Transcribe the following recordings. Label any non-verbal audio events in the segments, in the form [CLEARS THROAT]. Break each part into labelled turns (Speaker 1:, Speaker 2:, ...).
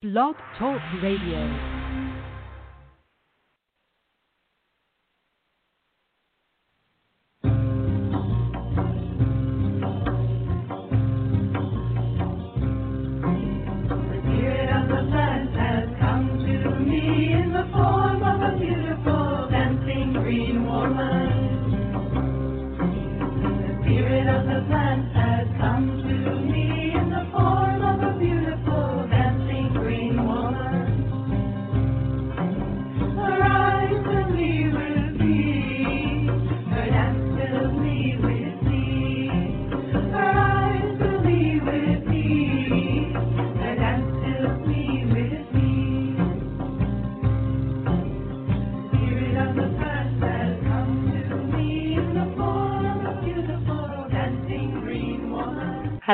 Speaker 1: Blog Talk Radio.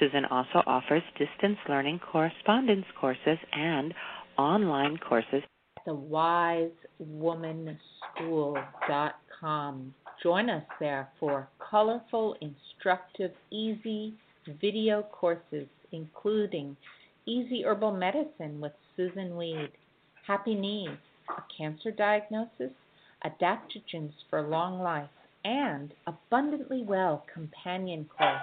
Speaker 2: Susun also offers distance learning correspondence courses and online courses.
Speaker 3: At the wisewomanschool.com. Join us there for colorful, instructive, easy video courses, including Easy Herbal Medicine with Susun Weed, Happy Knees, a cancer diagnosis, adaptogens for long life, and Abundantly Well companion course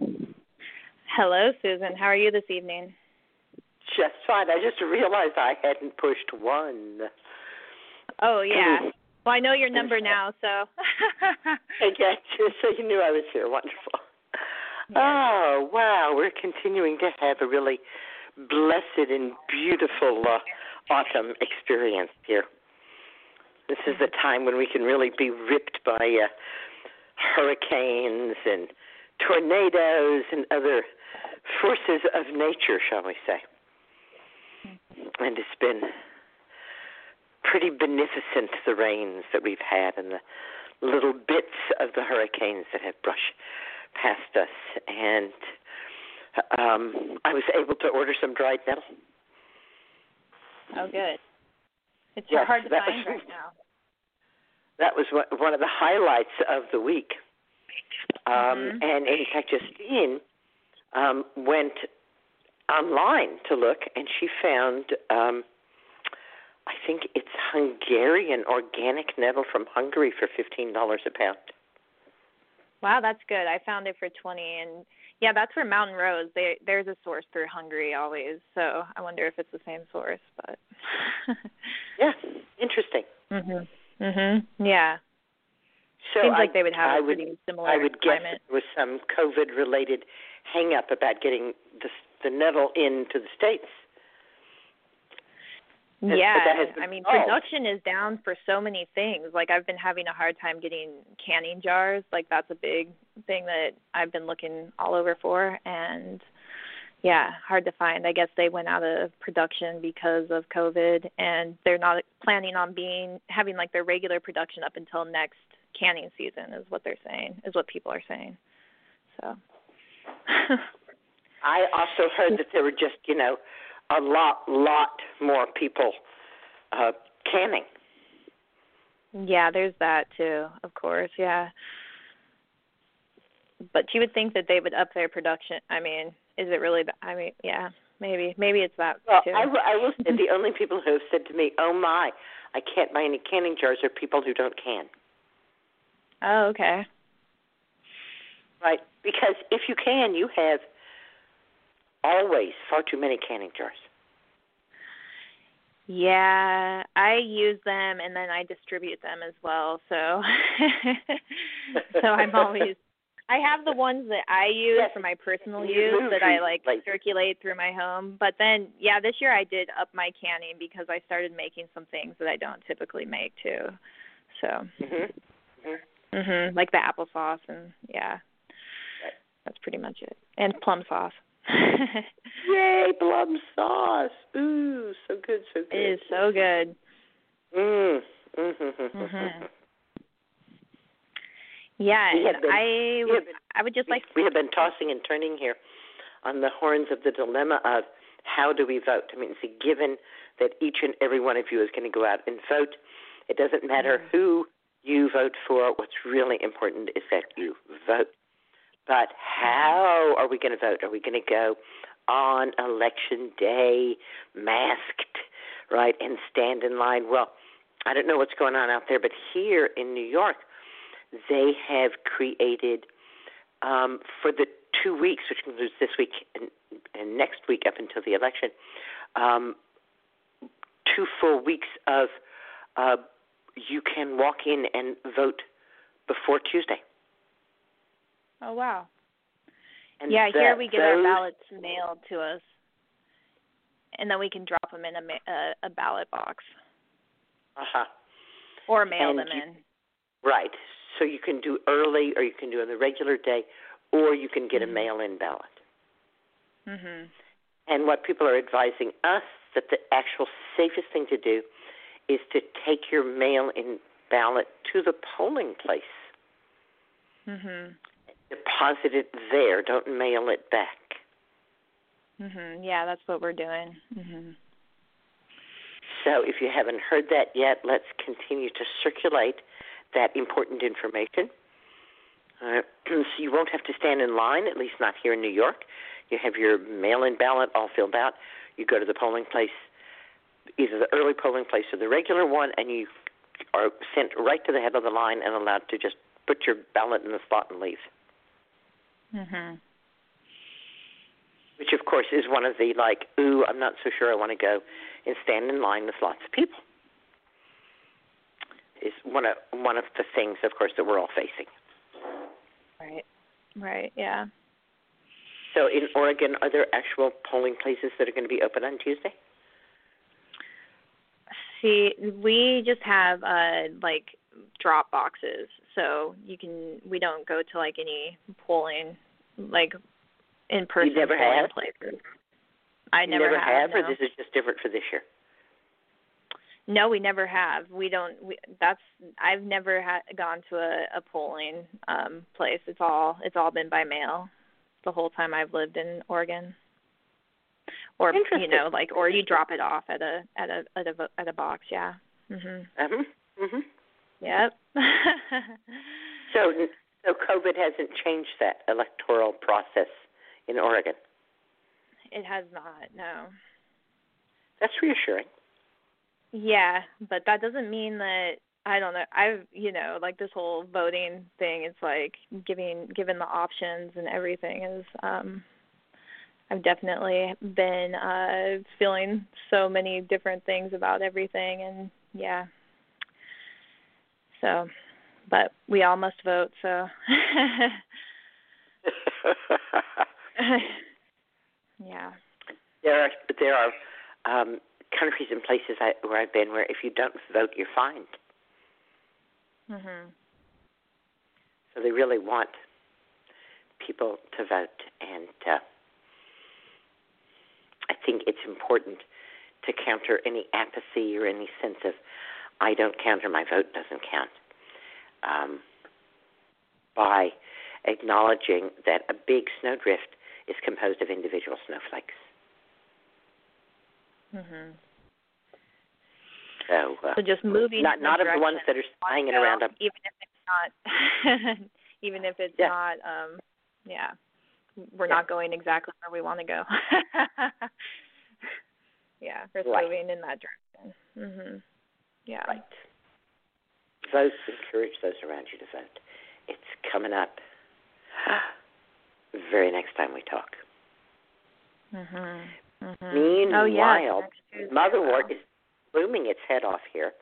Speaker 4: Hello, Susun. How are you this evening?
Speaker 5: Just fine. I just realized I hadn't pushed one.
Speaker 4: Oh yeah. Well, I know your number now, so. [LAUGHS]
Speaker 5: I get you. So you knew I was here. Wonderful.
Speaker 4: Yes.
Speaker 5: Oh wow, we're continuing to have a really blessed and beautiful uh, autumn experience here. This is the time when we can really be ripped by uh, hurricanes and tornadoes and other forces of nature, shall we say. And it's been pretty beneficent, the rains that we've had and the little bits of the hurricanes that have brushed past us. And um, I was able to order some dried nettle.
Speaker 4: Oh, good. It's
Speaker 5: Yes,
Speaker 4: hard to find
Speaker 5: was-
Speaker 4: right now. [LAUGHS]
Speaker 5: That was one- of the highlights of the week. Um,
Speaker 4: Mhm.
Speaker 5: And in fact, Justine um, went online to look, and she found, um, I think it's Hungarian organic nettle from Hungary for fifteen dollars a pound.
Speaker 4: Wow, that's good. I found it for 20 and Yeah, that's for Mountain Rose. They there's a source through Hungary always, so I wonder if it's the same source, but [LAUGHS]
Speaker 5: Yeah, interesting.
Speaker 4: Mhm. Mhm. Yeah.
Speaker 5: So
Speaker 4: Seems
Speaker 5: I,
Speaker 4: like they would have
Speaker 5: I
Speaker 4: a
Speaker 5: would,
Speaker 4: pretty similar
Speaker 5: I would guess it was some COVID-related hang-up about getting the the nettle into the states.
Speaker 4: Yeah,
Speaker 5: that has been
Speaker 4: I mean
Speaker 5: solved.
Speaker 4: production is down for so many things. Like I've been having a hard time getting canning jars. Like that's a big thing that I've been looking all over for and yeah, hard to find. I guess they went out of production because of COVID and they're not planning on being having like their regular production up until next canning season is what they're saying. Is what people are saying. So
Speaker 5: I also heard that there were just, you know, a lot, lot more people uh, canning.
Speaker 4: Yeah, there's that too, of course. Yeah. But you would think that they would up their production. I mean, is it really? th- I mean, yeah, maybe, maybe it's that
Speaker 5: Well,
Speaker 4: too.
Speaker 5: I, I will say [LAUGHS] the only people who have said to me, "Oh my, I can't buy any canning jars," are people who don't can.
Speaker 4: oh, okay.
Speaker 5: Right? Because if you can, you have always far too many canning jars.
Speaker 4: Yeah, I use them and then I distribute them as well. So, [LAUGHS] so I'm always. I have the ones that I use
Speaker 5: Yes,
Speaker 4: for my personal use that I like circulate through my home. But then, yeah, this year I did up my canning because I started making some things that I don't typically make too. So,
Speaker 5: hmm
Speaker 4: Mhm. Like the applesauce and yeah. That's pretty much it. And plum sauce. [LAUGHS]
Speaker 5: Yay, plum sauce! Ooh, so good, so good.
Speaker 4: it is so good.
Speaker 5: Mm. Mm-hmm.
Speaker 4: Mhm. Yeah,
Speaker 5: We have
Speaker 4: and
Speaker 5: been-
Speaker 4: I would
Speaker 5: been-
Speaker 4: I would just like
Speaker 5: we have been tossing and turning here on the horns of the dilemma of how do we vote. I mean, it's a given that each and every one of you is going to go out and vote. It doesn't matter
Speaker 4: Mhm.
Speaker 5: who you vote for. What's really important is that you vote. But how are we going to vote? Are we going to go on election day masked, right, and stand in line? Well, I don't know what's going on out there, but here in New York, they have created um, for the two weeks, which includes this week and, and next week up until the election, um, two full weeks of uh, you can walk in and vote before Tuesday.
Speaker 4: Oh wow.
Speaker 5: And
Speaker 4: yeah, here we get our ballots mailed to us. And then we can drop them in a ma- a, a ballot box
Speaker 5: Uh-huh.
Speaker 4: or mail
Speaker 5: And
Speaker 4: them
Speaker 5: you-
Speaker 4: in.
Speaker 5: Right. So you can do early, or you can do on the regular day, or you can get
Speaker 4: Mhm.
Speaker 5: a mail-in ballot.
Speaker 4: Mhm.
Speaker 5: And what people are advising us that the actual safest thing to do is to take your mail-in ballot to the polling place.
Speaker 4: Mhm.
Speaker 5: Deposit it there. Don't mail it back.
Speaker 4: Mhm. Yeah, that's what we're doing. Mhm.
Speaker 5: So if you haven't heard that yet, let's continue to circulate that important information. Uh, [CLEARS THROAT] so you won't have to stand in line, at least not here in New York. You have your mail-in ballot all filled out. You go to the polling place, either the early polling place or the regular one, and you are sent right to the head of the line and allowed to just put your ballot in the slot and leave.
Speaker 4: Mhm.
Speaker 5: Which, of course, is one of the like, ooh, I'm not so sure I want to go and stand in line with lots of people. Is one of one of the things, of course, that we're all facing.
Speaker 4: Right. Right. Yeah.
Speaker 5: So, in Oregon, are there actual polling places that are going to be open on Tuesday?
Speaker 4: See, we just have uh like drop boxes, so you can. We don't go to like any polling, like in person
Speaker 5: never
Speaker 4: polling
Speaker 5: have?
Speaker 4: places. I never,
Speaker 5: never have,
Speaker 4: no.
Speaker 5: or this is just different for this year?
Speaker 4: No, we never have. We don't. We, that's. I've never had gone to a, a polling um place. It's all. It's all been by mail, the whole time I've lived in Oregon. Or you know, like, or you drop it off at a at a at a at a box. Yeah. Mhm.
Speaker 5: Uh-huh. Mhm.
Speaker 4: Yep.
Speaker 5: So, so COVID hasn't changed that electoral process in Oregon.
Speaker 4: it has not. No.
Speaker 5: That's reassuring.
Speaker 4: Yeah, but that doesn't mean that I don't know. I've you know like this whole voting thing. It's like giving given the options and everything is. um I've definitely been uh feeling so many different things about everything and yeah. So, but we all must vote. So. [LAUGHS] yeah.
Speaker 5: There are there are um, countries and places I, where I've been where if you don't vote, you're fined.
Speaker 4: Mhm.
Speaker 5: So they really want people to vote, and uh, I think it's important to counter any apathy or any sense of I don't count or my vote doesn't count um, by acknowledging that a big snowdrift is composed of individual snowflakes.
Speaker 4: Mhm.
Speaker 5: So, uh,
Speaker 4: So just moving.
Speaker 5: not not of the ones that are hanging around up.
Speaker 4: even if it's not, [LAUGHS] even if it's
Speaker 5: Yeah.
Speaker 4: not, um, yeah, we're
Speaker 5: Yeah.
Speaker 4: not going exactly where we want to go. [LAUGHS] yeah, we're
Speaker 5: Right.
Speaker 4: moving in that direction. Mhm. Yeah.
Speaker 5: Right. Vote. Encourage those around you to vote. It's coming up. [GASPS] very next time we talk.
Speaker 4: Mhm. Mhm.
Speaker 5: Meanwhile,
Speaker 4: oh yeah.
Speaker 5: Motherwort is blooming its head off here,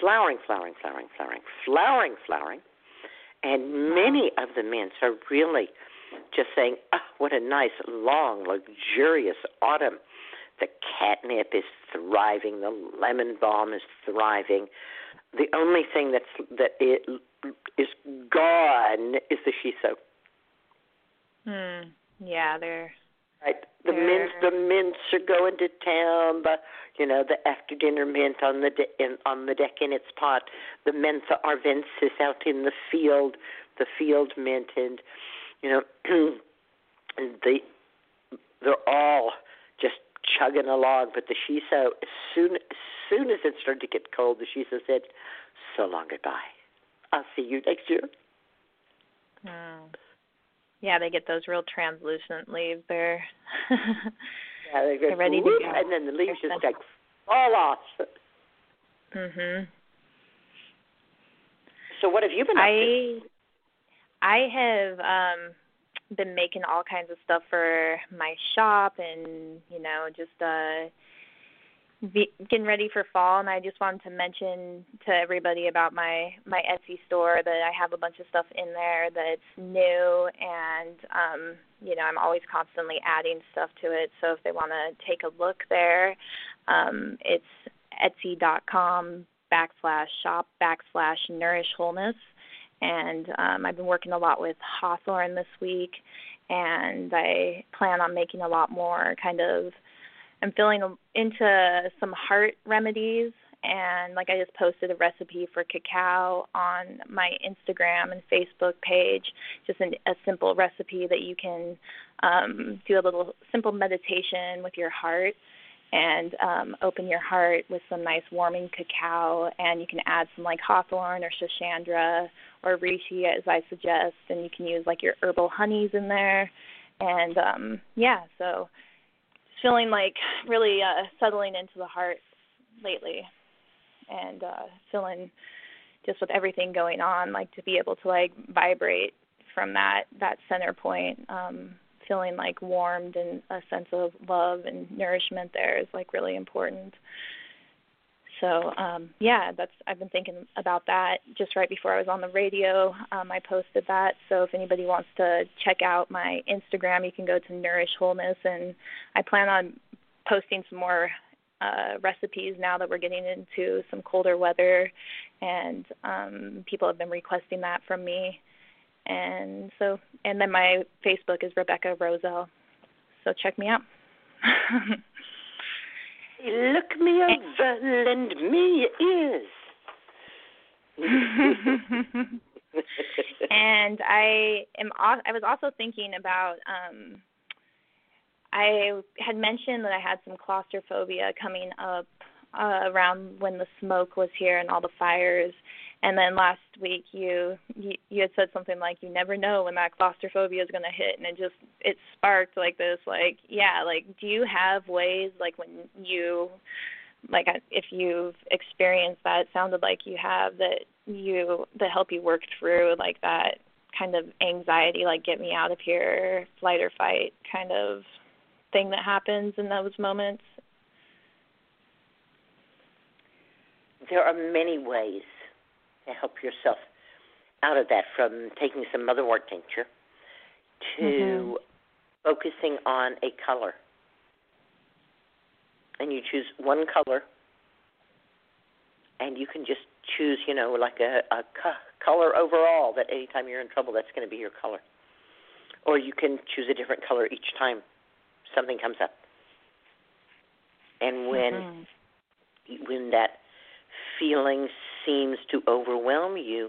Speaker 5: flowering, flowering, flowering, flowering, flowering, flowering, and many of the mints are really just saying, "Oh, what a nice, long, luxurious autumn." The catnip is thriving. The lemon balm is thriving. The only thing that's that it is gone is the shiso.
Speaker 4: Hmm. Yeah, they're
Speaker 5: Right. The
Speaker 4: They're-
Speaker 5: mints, the mints are going to town. But you know, the after dinner mint on the de- in, on the deck in its pot. The mentha arvensis out in the field. The field mint, and you know, [CLEARS THROAT] and they they're all just chugging along. But the shiso, as soon as soon as it started to get cold, the shiso said, "So long, goodbye. I'll see you next year."
Speaker 4: Hmm. Yeah, they get those real translucent leaves. They're [LAUGHS]
Speaker 5: Yeah,
Speaker 4: They're ready to go.
Speaker 5: and then the leaves
Speaker 4: They're
Speaker 5: just like fall off.
Speaker 4: mhm.
Speaker 5: So what have you been up to?
Speaker 4: I I have um been making all kinds of stuff for my shop and you know just uh be, getting ready for fall. And I just wanted to mention to everybody about my my Etsy store that I have a bunch of stuff in there that's new. And um you know I'm always constantly adding stuff to it. So if they want to take a look there um it's etsy.com backslash shop backslash nourish wholeness and um I've been working a lot with Hawthorne this week and I plan on making a lot more kind of I'm filling into some heart remedies and like I just posted a recipe for cacao on my Instagram and Facebook page just an, a simple recipe that you can um do a little simple meditation with your heart and um, open your heart with some nice warming cacao and you can add some like hawthorn or schisandra or reishi as I suggest and you can use like your herbal honeys in there. And um yeah so feeling like really uh settling into the heart lately and uh feeling just with everything going on like to be able to like vibrate from that that center point um feeling like warmed and a sense of love and nourishment there is like really important. So um yeah that's i've been thinking about that just right before i was on the radio um i posted that. So if anybody wants to check out my instagram you can go to nourish wholeness and i plan on posting some more uh recipes now that we're getting into some colder weather. And um people have been requesting that from me and so and then my facebook is rebecca roselle. So check me out. [LAUGHS]
Speaker 5: Look me over, lend me your ears. [LAUGHS] [LAUGHS]
Speaker 4: and I am I was also thinking about um I had mentioned that I had some claustrophobia coming up uh, around when the smoke was here and all the fires and then last week you, you you had said something like you never know when that claustrophobia is going to hit and it just it sparked like this like yeah like do you have ways like when you like if you've experienced that, it sounded like you have that you that help you work through like that kind of anxiety, like get me out of here, flight or fight kind of thing that happens in those moments?
Speaker 5: There are many ways to help yourself out of that, from taking some motherwort tincture to mm-hmm. focusing on a color. And you choose one color, and you can just choose, you know, like a, a color overall that anytime you're in trouble, that's going to be your color. Or you can choose a different color each time something comes up. And when mm-hmm. when that feeling seems to overwhelm you,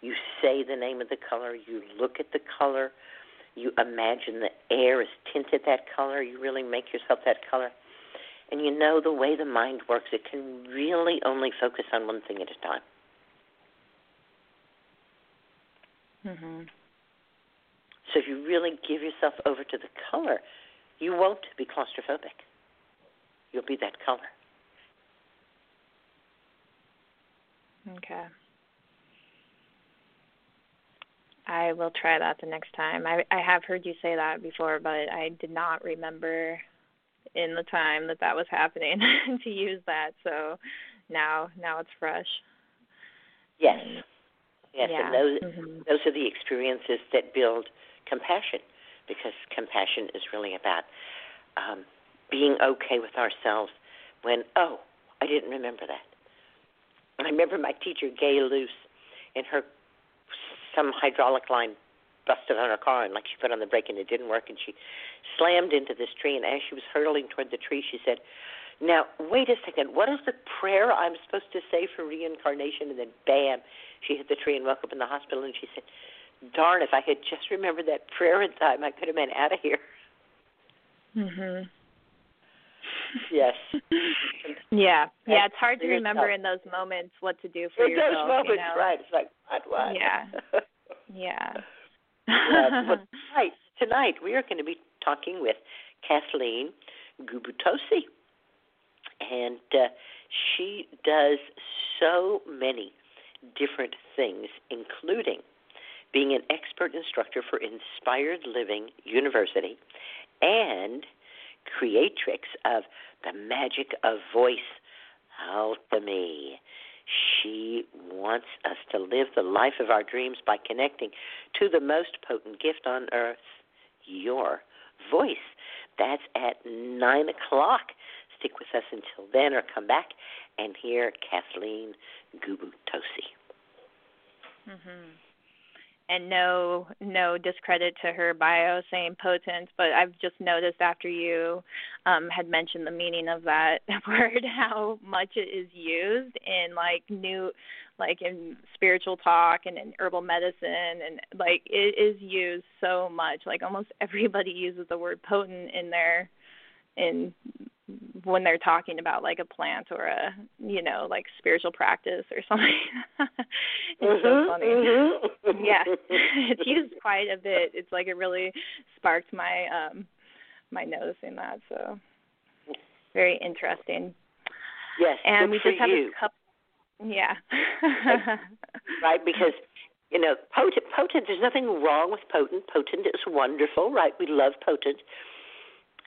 Speaker 5: you say the name of the color, you look at the color, you imagine the air is tinted that color, you really make yourself that color. And you know the way the mind works, it can really only focus on one thing at a time.
Speaker 4: Mm-hmm.
Speaker 5: So if you really give yourself over to the color, you won't be claustrophobic. You'll be that color.
Speaker 4: Okay. I will try that the next time. I I have heard you say that before, but I did not remember in the time that that was happening [LAUGHS] to use that. So now now it's fresh.
Speaker 5: Yes. Yes,
Speaker 4: yeah.
Speaker 5: and those
Speaker 4: mm-hmm.
Speaker 5: those are the experiences that build compassion, because compassion is really about um, being okay with ourselves when oh I didn't remember that. I remember my teacher Gay Luce in her some hydraulic line busted on her car and like she put on the brake and it didn't work and she slammed into this tree and as she was hurtling toward the tree she said now wait a second. What is the prayer i'm supposed to say for reincarnation? And then bam she hit the tree and woke up in the hospital and she said darn if i had just remembered that prayer in time i could have been out of here.
Speaker 4: Mhm
Speaker 5: yes. [LAUGHS]
Speaker 4: Yeah. Yeah it's hard to remember in those moments what to do for
Speaker 5: in
Speaker 4: yourself
Speaker 5: those moments
Speaker 4: you know?
Speaker 5: right it's like what what?
Speaker 4: Yeah. [LAUGHS] Yeah.
Speaker 5: Yeah, but [LAUGHS] tonight, tonight we are going to be talking with Kathleen Gubitosi, and uh, she does so many different things, including being an expert instructor for Inspired Living University and creatrix of the magic of voice alchemy. She wants us to live the life of our dreams by connecting to the most potent gift on earth, your voice. That's at 9 o'clock. Stick with us until then or come back and hear Kathleen Gubitosi.
Speaker 4: Mhm and no no discredit to her bio saying potent, but I've just noticed after you um had mentioned the meaning of that [LAUGHS] word how much it is used in like new like in spiritual talk and in herbal medicine and like it is used so much. Like almost [LAUGHS] everybody uses the word potent in their in when they're talking about like a plant or a you know like spiritual practice or something. [LAUGHS] It's
Speaker 5: mm-hmm,
Speaker 4: so funny.
Speaker 5: mm-hmm.
Speaker 4: yeah. [LAUGHS] It's used quite a bit. It's like it really sparked my um my noticing that so. Very interesting.
Speaker 5: Yes
Speaker 4: and we just have
Speaker 5: you.
Speaker 4: a couple yeah.
Speaker 5: Right because you know potent potent there's nothing wrong with potent. Potent is wonderful right? We love potent.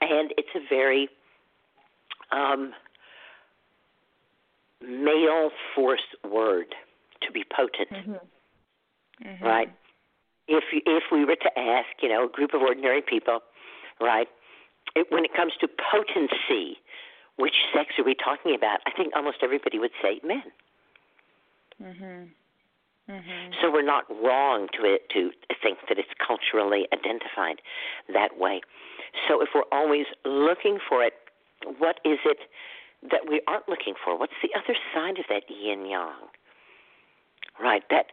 Speaker 5: And it's a very um, male force word to be potent,
Speaker 4: mm-hmm. Mm-hmm.
Speaker 5: right? If if we were to ask, you know, a group of ordinary people, right, it, when it comes to potency, which sex are we talking about? I think almost everybody would say men.
Speaker 4: Mhm. Mm-hmm.
Speaker 5: So we're not wrong to it to think that it's culturally identified that way. So if we're always looking for it, what is it that we aren't looking for? What's the other side of that yin yang? Right, that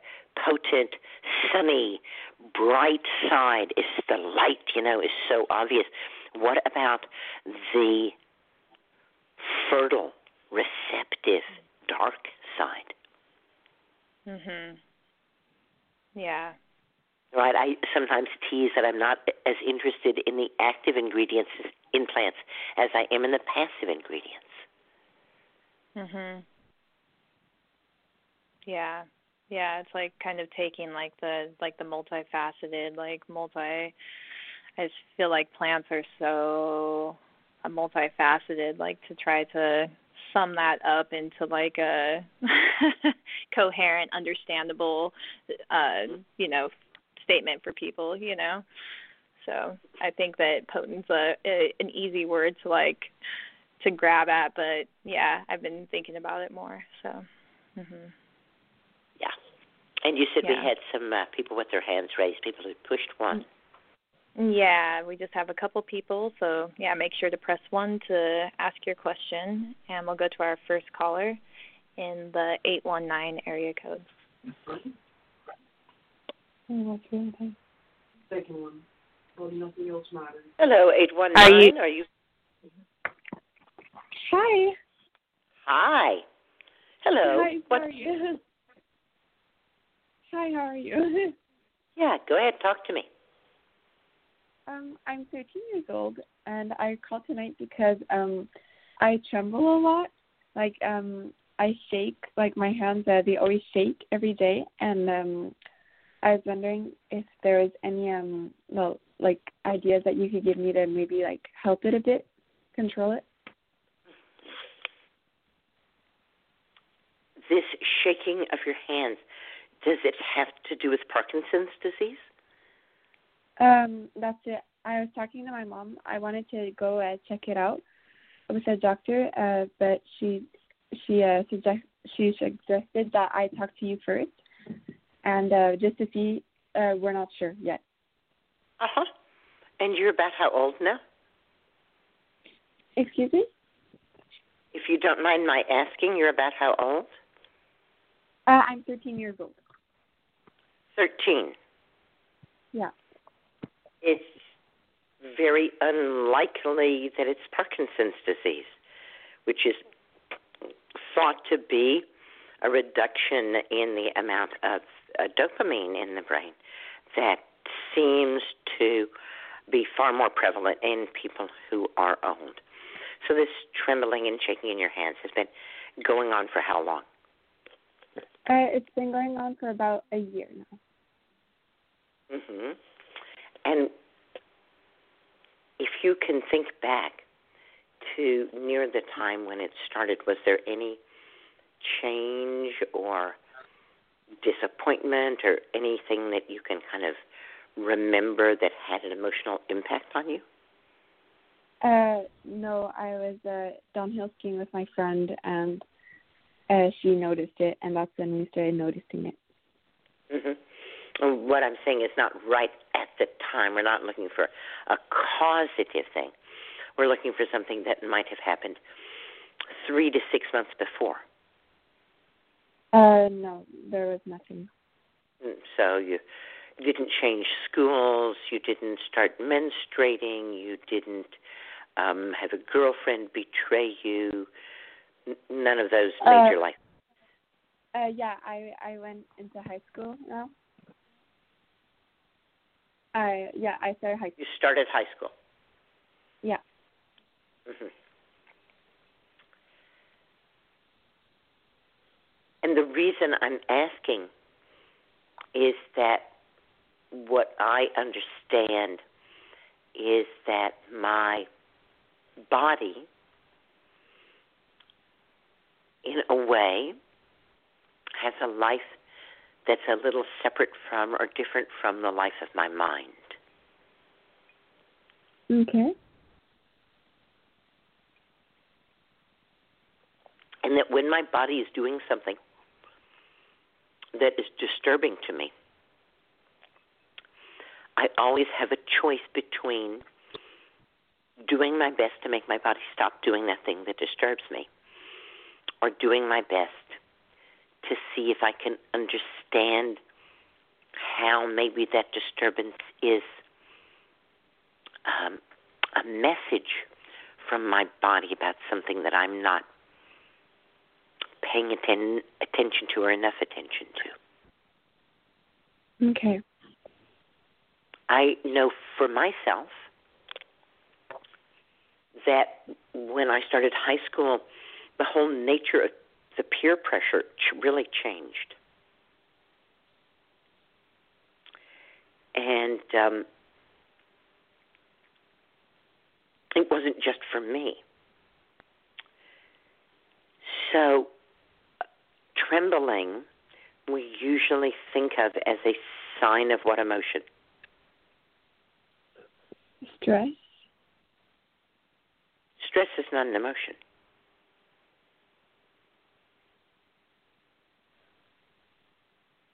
Speaker 5: potent, sunny, bright side is the light, you know, is so obvious. What about the fertile, receptive, dark side?
Speaker 4: Mhm. Yeah.
Speaker 5: Right. I sometimes tease that I'm not as interested in the active ingredients in plants as I am in the passive ingredients.
Speaker 4: Mhm. Yeah. Yeah, it's like kind of taking like the like the multifaceted, like multi I just feel like plants are so uh, multifaceted, like to try to sum that up into like a [LAUGHS] coherent, understandable uh, you know, statement for people, you know. So I think that potent's a, a an easy word to like to grab at, but yeah, I've been thinking about it more. So. Mhm.
Speaker 5: Yeah. And you said we had some uh, people with their hands raised, people who pushed one.
Speaker 4: Yeah, we just have a couple people, so yeah, make sure to press one to ask your question, and we'll go to our first caller in the eight one nine area code.
Speaker 6: Second one. Well, nothing else matters.
Speaker 5: Hello, eight one
Speaker 4: Are you-
Speaker 5: Are you?
Speaker 6: Hi.
Speaker 5: Hi. Hello.
Speaker 6: Hi,
Speaker 5: what?
Speaker 6: how are you? Hi, how are you? [LAUGHS]
Speaker 5: Yeah, go ahead. Talk to me.
Speaker 6: um, I'm 13 years old, and I called tonight because um, I tremble a lot. Like um, I shake. Like my hands, uh, they always shake every day, and um, I was wondering if there was any um, well, like ideas that you could give me to maybe like help it a bit, control it.
Speaker 5: This shaking of your hands, does it have to do with Parkinson's disease?
Speaker 6: Um, that's it. I was talking to my mom. I wanted to go uh, check it out with a doctor, uh, but she she uh, suggest she suggested that I talk to you first, and uh, just to see. Uh, we're not sure yet.
Speaker 5: Uh huh. And you're about how old now?
Speaker 6: Excuse me.
Speaker 5: If you don't mind my asking, you're about how old?
Speaker 6: Uh, I'm 13 years old.
Speaker 5: Thirteen.
Speaker 6: Yeah.
Speaker 5: It's very unlikely that it's Parkinson's disease, which is thought to be a reduction in the amount of uh, dopamine in the brain that seems to be far more prevalent in people who are old. So this trembling and shaking in your hands has been going on for how long?
Speaker 6: Uh, it's been going on for about a year now.
Speaker 5: hmm And if you can think back to near the time when it started, was there any change or disappointment or anything that you can kind of remember that had an emotional impact on you?
Speaker 6: Uh, no, I was uh, downhill skiing with my friend, and uh, she noticed it, and that's when we started noticing it.
Speaker 5: hmm And what I'm saying is not right at the time. We're not looking for a causative thing. We're looking for something that might have happened three to six months before.
Speaker 6: Uh, no, there was nothing.
Speaker 5: Mm, So you didn't change schools, you didn't start menstruating, you didn't um have a girlfriend betray you. N- none of those
Speaker 6: Uh,
Speaker 5: major life.
Speaker 6: Uh, yeah, I I went into high school now. I yeah, I started high School.
Speaker 5: You started high school.
Speaker 6: Yeah.
Speaker 5: hmm And the reason I'm asking is that what I understand is that my body, in a way, has a life that's a little separate from or different from the life of my mind.
Speaker 6: Okay.
Speaker 5: And that when my body is doing something that is disturbing to me, I always have a choice between doing my best to make my body stop doing that thing that disturbs me or doing my best to see if I can understand how maybe that disturbance is um, a message from my body about something that I'm not paying atten- attention to or enough attention to.
Speaker 6: Okay.
Speaker 5: I know for myself that when I started high school, the whole nature of the peer pressure really changed. And um, it wasn't just for me. So, trembling we usually think of as a sign of what emotion?
Speaker 6: Stress.
Speaker 5: Stress is not an emotion.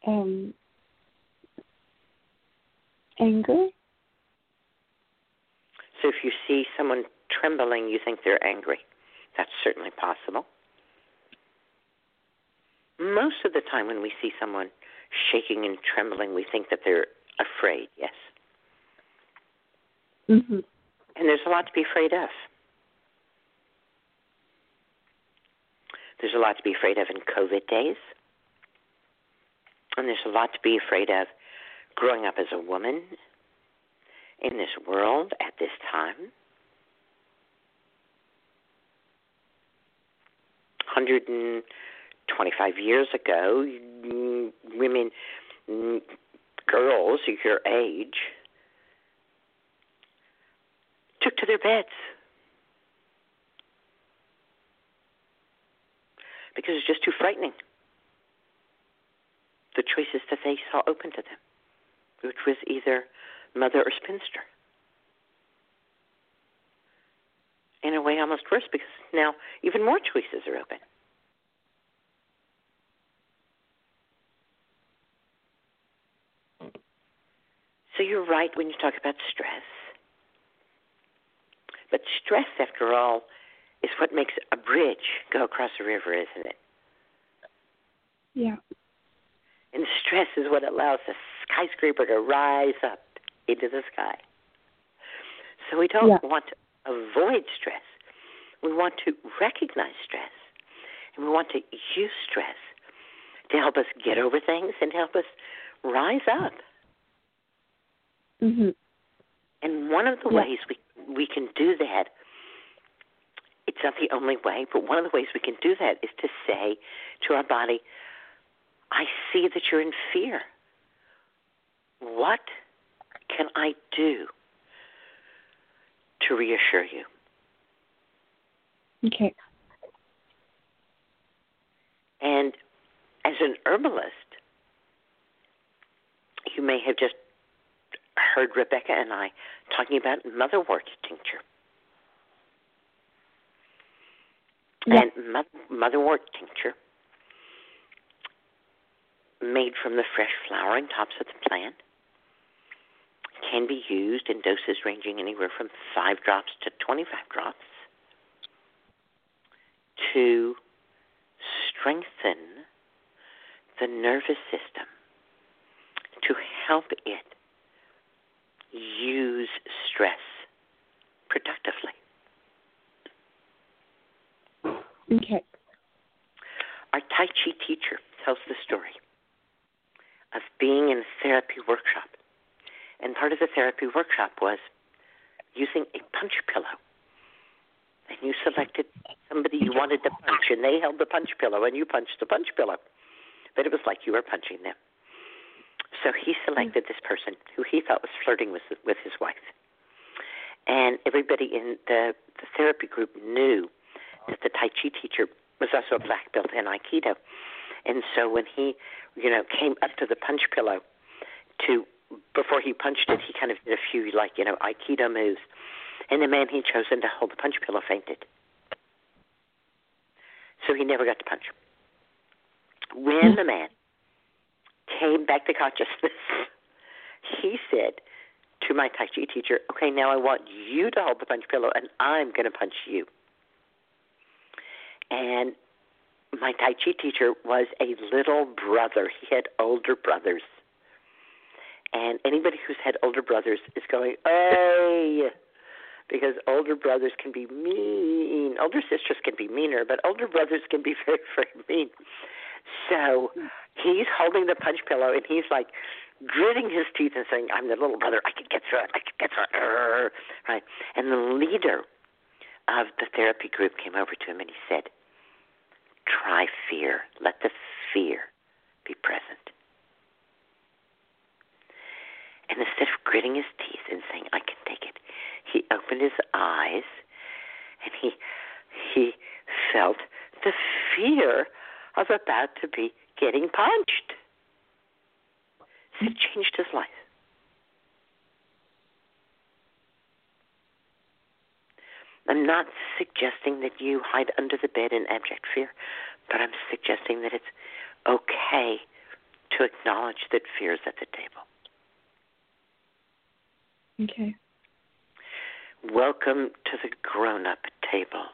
Speaker 6: Um, anger.
Speaker 5: So if you see someone trembling, you think they're angry. That's certainly possible. Most of the time, when we see someone shaking and trembling, we think that they're afraid, yes.
Speaker 6: Mm-hmm.
Speaker 5: And there's a lot to be afraid of. There's a lot to be afraid of in COVID days. And there's a lot to be afraid of growing up as a woman in this world at this time. 125 years ago, women, girls your age, took to their beds because it's just too frightening. The choices that they saw open to them, which was either mother or spinster. In a way, almost worse because now even more choices are open. So you're right when you talk about stress. But stress, after all, is what makes a bridge go across a river, isn't it?
Speaker 6: Yeah.
Speaker 5: And stress is what allows a skyscraper to rise up into the sky. So we don't
Speaker 6: yeah.
Speaker 5: want to avoid stress. We want to recognize stress. And we want to use stress to help us get over things and help us rise up.
Speaker 6: Mm-hmm.
Speaker 5: And one of the
Speaker 6: yeah.
Speaker 5: ways we we can do that, it's not the only way, but one of the ways we can do that is to say to our body, I see that you're in fear. What can I do to reassure you?
Speaker 6: Okay.
Speaker 5: And as an herbalist, you may have just heard Rebecca and I talking about motherwort tincture.
Speaker 6: Yep.
Speaker 5: And motherwort tincture, made from the fresh flowering tops of the plant, can be used in doses ranging anywhere from 5 drops to 25 drops to strengthen the nervous system, to help it use stress productively.
Speaker 6: Okay.
Speaker 5: Our Tai Chi teacher tells the story of being in a therapy workshop. And part of the therapy workshop was using a punch pillow. And you selected somebody you wanted to punch, and they held the punch pillow, and you punched the punch pillow. But it was like you were punching them. So he selected this person who he thought was flirting with with his wife. And everybody in the, the therapy group knew that the Tai Chi teacher was also a black belt in Aikido. And so when he, you know, came up to the punch pillow to before he punched it, he kind of did a few like, you know, Aikido moves. And the man he'd chosen to hold the punch pillow fainted. So he never got to punch. When hmm. the man came back to consciousness, [LAUGHS] he said to my Tai Chi teacher, Okay, now I want you to hold the punch pillow and I'm going to punch you. And my Tai Chi teacher was a little brother. He had older brothers. And anybody who's had older brothers is going, hey, [LAUGHS] because older brothers can be mean. Older sisters can be meaner, but older brothers can be [LAUGHS] very, very mean. So he's holding the punch pillow and he's like gritting his teeth and saying, I'm the little brother. I can get through it. I can get through it. Right. And the leader of the therapy group came over to him and he said, try fear. Let the fear be present. And instead of gritting his teeth and saying, I can take it, he opened his eyes and he he felt the fear of about to be getting punched. So it changed his life. I'm not suggesting that you hide under the bed in abject fear, but I'm suggesting that it's okay to acknowledge that fear is at the table.
Speaker 6: Okay.
Speaker 5: Welcome to the grown up table.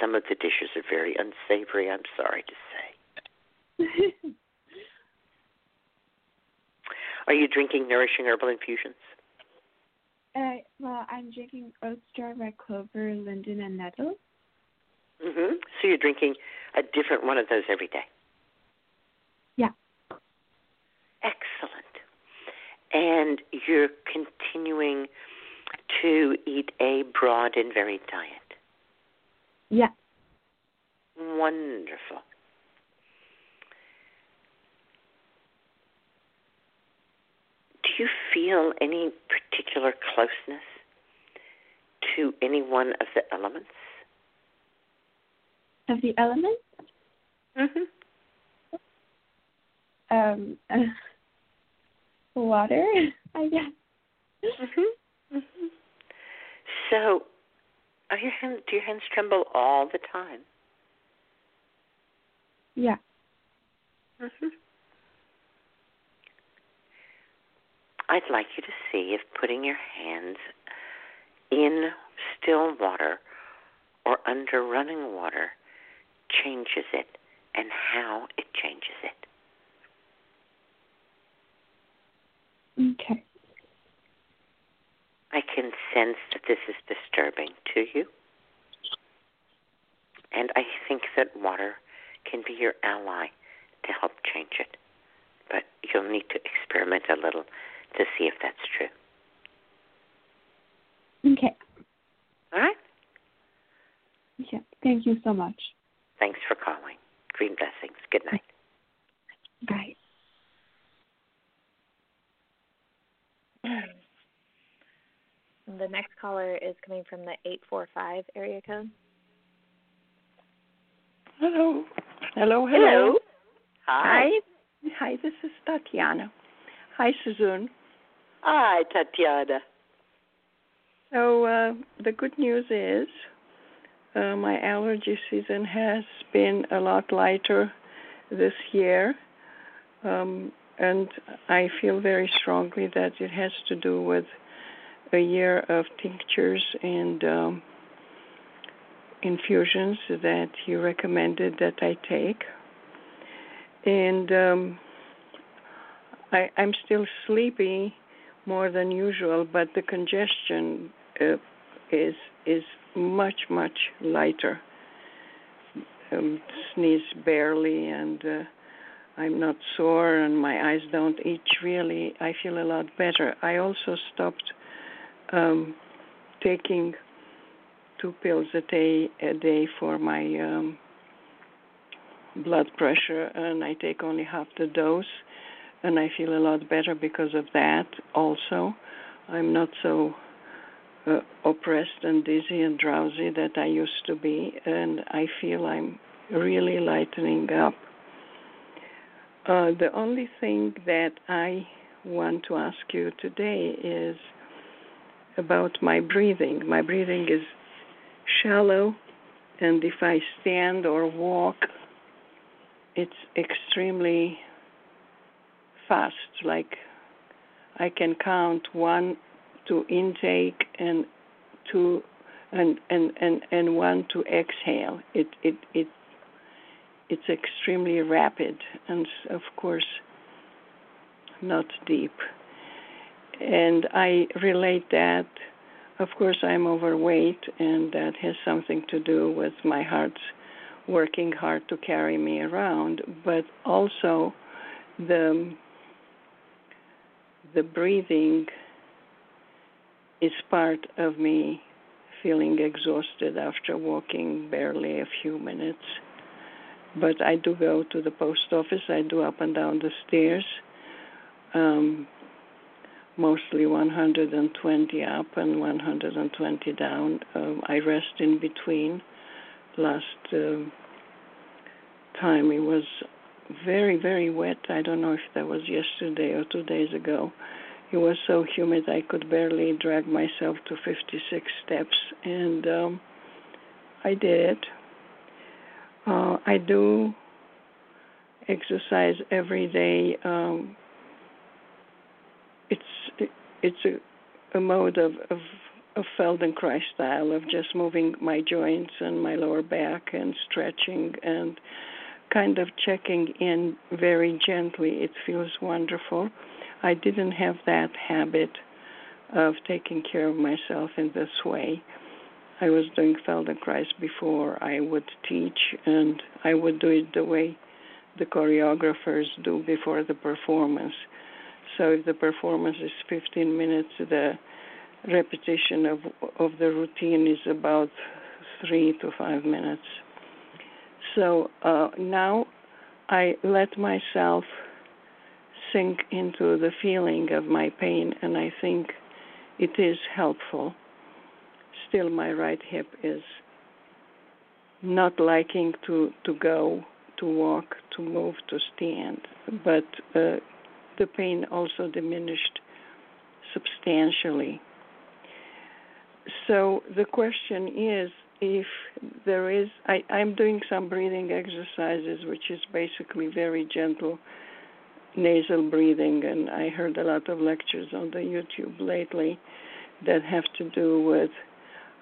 Speaker 5: Some of the dishes are very unsavory, I'm sorry to say. Are you drinking nourishing herbal infusions?
Speaker 6: Uh, well, I'm drinking oat straw, red clover, linden, and nettle.
Speaker 5: Mhm. So you're drinking a different one of those every day.
Speaker 6: Yeah.
Speaker 5: Excellent. And you're continuing to eat a broad and varied diet.
Speaker 6: Yeah.
Speaker 5: Wonderful. Do you feel any particular closeness to any one of the elements?
Speaker 6: Of the elements?
Speaker 5: Mhm.
Speaker 6: Um, water, [LAUGHS] I guess.
Speaker 5: Mhm. Mhm. So, are your hands? Do your hands tremble all the time?
Speaker 6: Yeah.
Speaker 5: Mhm. I'd like you to see if putting your hands in still water or under running water changes it and how it changes it.
Speaker 6: Okay.
Speaker 5: I can sense that this is disturbing to you. And I think that water can be your ally to help change it. But you'll need to experiment a little to see if that's true.
Speaker 6: Okay.
Speaker 5: All right?
Speaker 6: Yeah. Thank you so much.
Speaker 5: Thanks for calling. Green blessings. Good night.
Speaker 6: Bye.
Speaker 4: The next caller is coming from the 845 area code.
Speaker 7: Hello. Hello, hello.
Speaker 5: Hello. Hi.
Speaker 7: Hi. Hi, this is Tatiana. Hi, Susun.
Speaker 5: Hi, Tatiana.
Speaker 7: So, uh, the good news is uh, my allergy season has been a lot lighter this year. Um, and I feel very strongly that it has to do with a year of tinctures and um, infusions that you recommended that I take. And um, I, I'm still sleepy more than usual, but the congestion uh, is is much much lighter. Um, sneeze barely, and uh, I'm not sore, and my eyes don't itch really. I feel a lot better. I also stopped um, taking two pills a day a day for my um, blood pressure, and I take only half the dose, and I feel a lot better because of that. Also, I'm not so uh, oppressed and dizzy and drowsy that I used to be, and I feel I'm really lightening up. Uh, the only thing that I want to ask you today is about my breathing. My breathing is shallow, and if I stand or walk, it's extremely fast. Like I can count one to intake and two and and and and one to exhale. It it it it's extremely rapid and of course not deep. And I relate that of course I'm overweight and that has something to do with my heart working hard to carry me around, but also the the breathing is part of me feeling exhausted after walking barely a few minutes but I do go to the post office. I do up and down the stairs. Um, mostly 120 up and 120 down. Um, I rest in between. Last uh, time it was very, very wet. I don't know if that was yesterday or two days ago. It was so humid I could barely drag myself to 56 steps, and um, I did it. Uh, I do exercise every day. Um, it's it's a, a mode of, of of Feldenkrais style of just moving my joints and my lower back and stretching and kind of checking in very gently. It feels wonderful. I didn't have that habit of taking care of myself in this way. I was doing Feldenkrais before I would teach, and I would do it the way the choreographers do before the performance. So if the performance is 15 minutes, the repetition of of the routine is about three to five minutes. So uh, now I let myself sink into the feeling of my pain, and I think it is helpful. Still, my right hip is not liking to to go, to walk, to move, to stand, but uh, the pain also diminished substantially. So the question is if there is, I, I'm doing some breathing exercises, which is basically very gentle nasal breathing, and I heard a lot of lectures on the YouTube lately that have to do with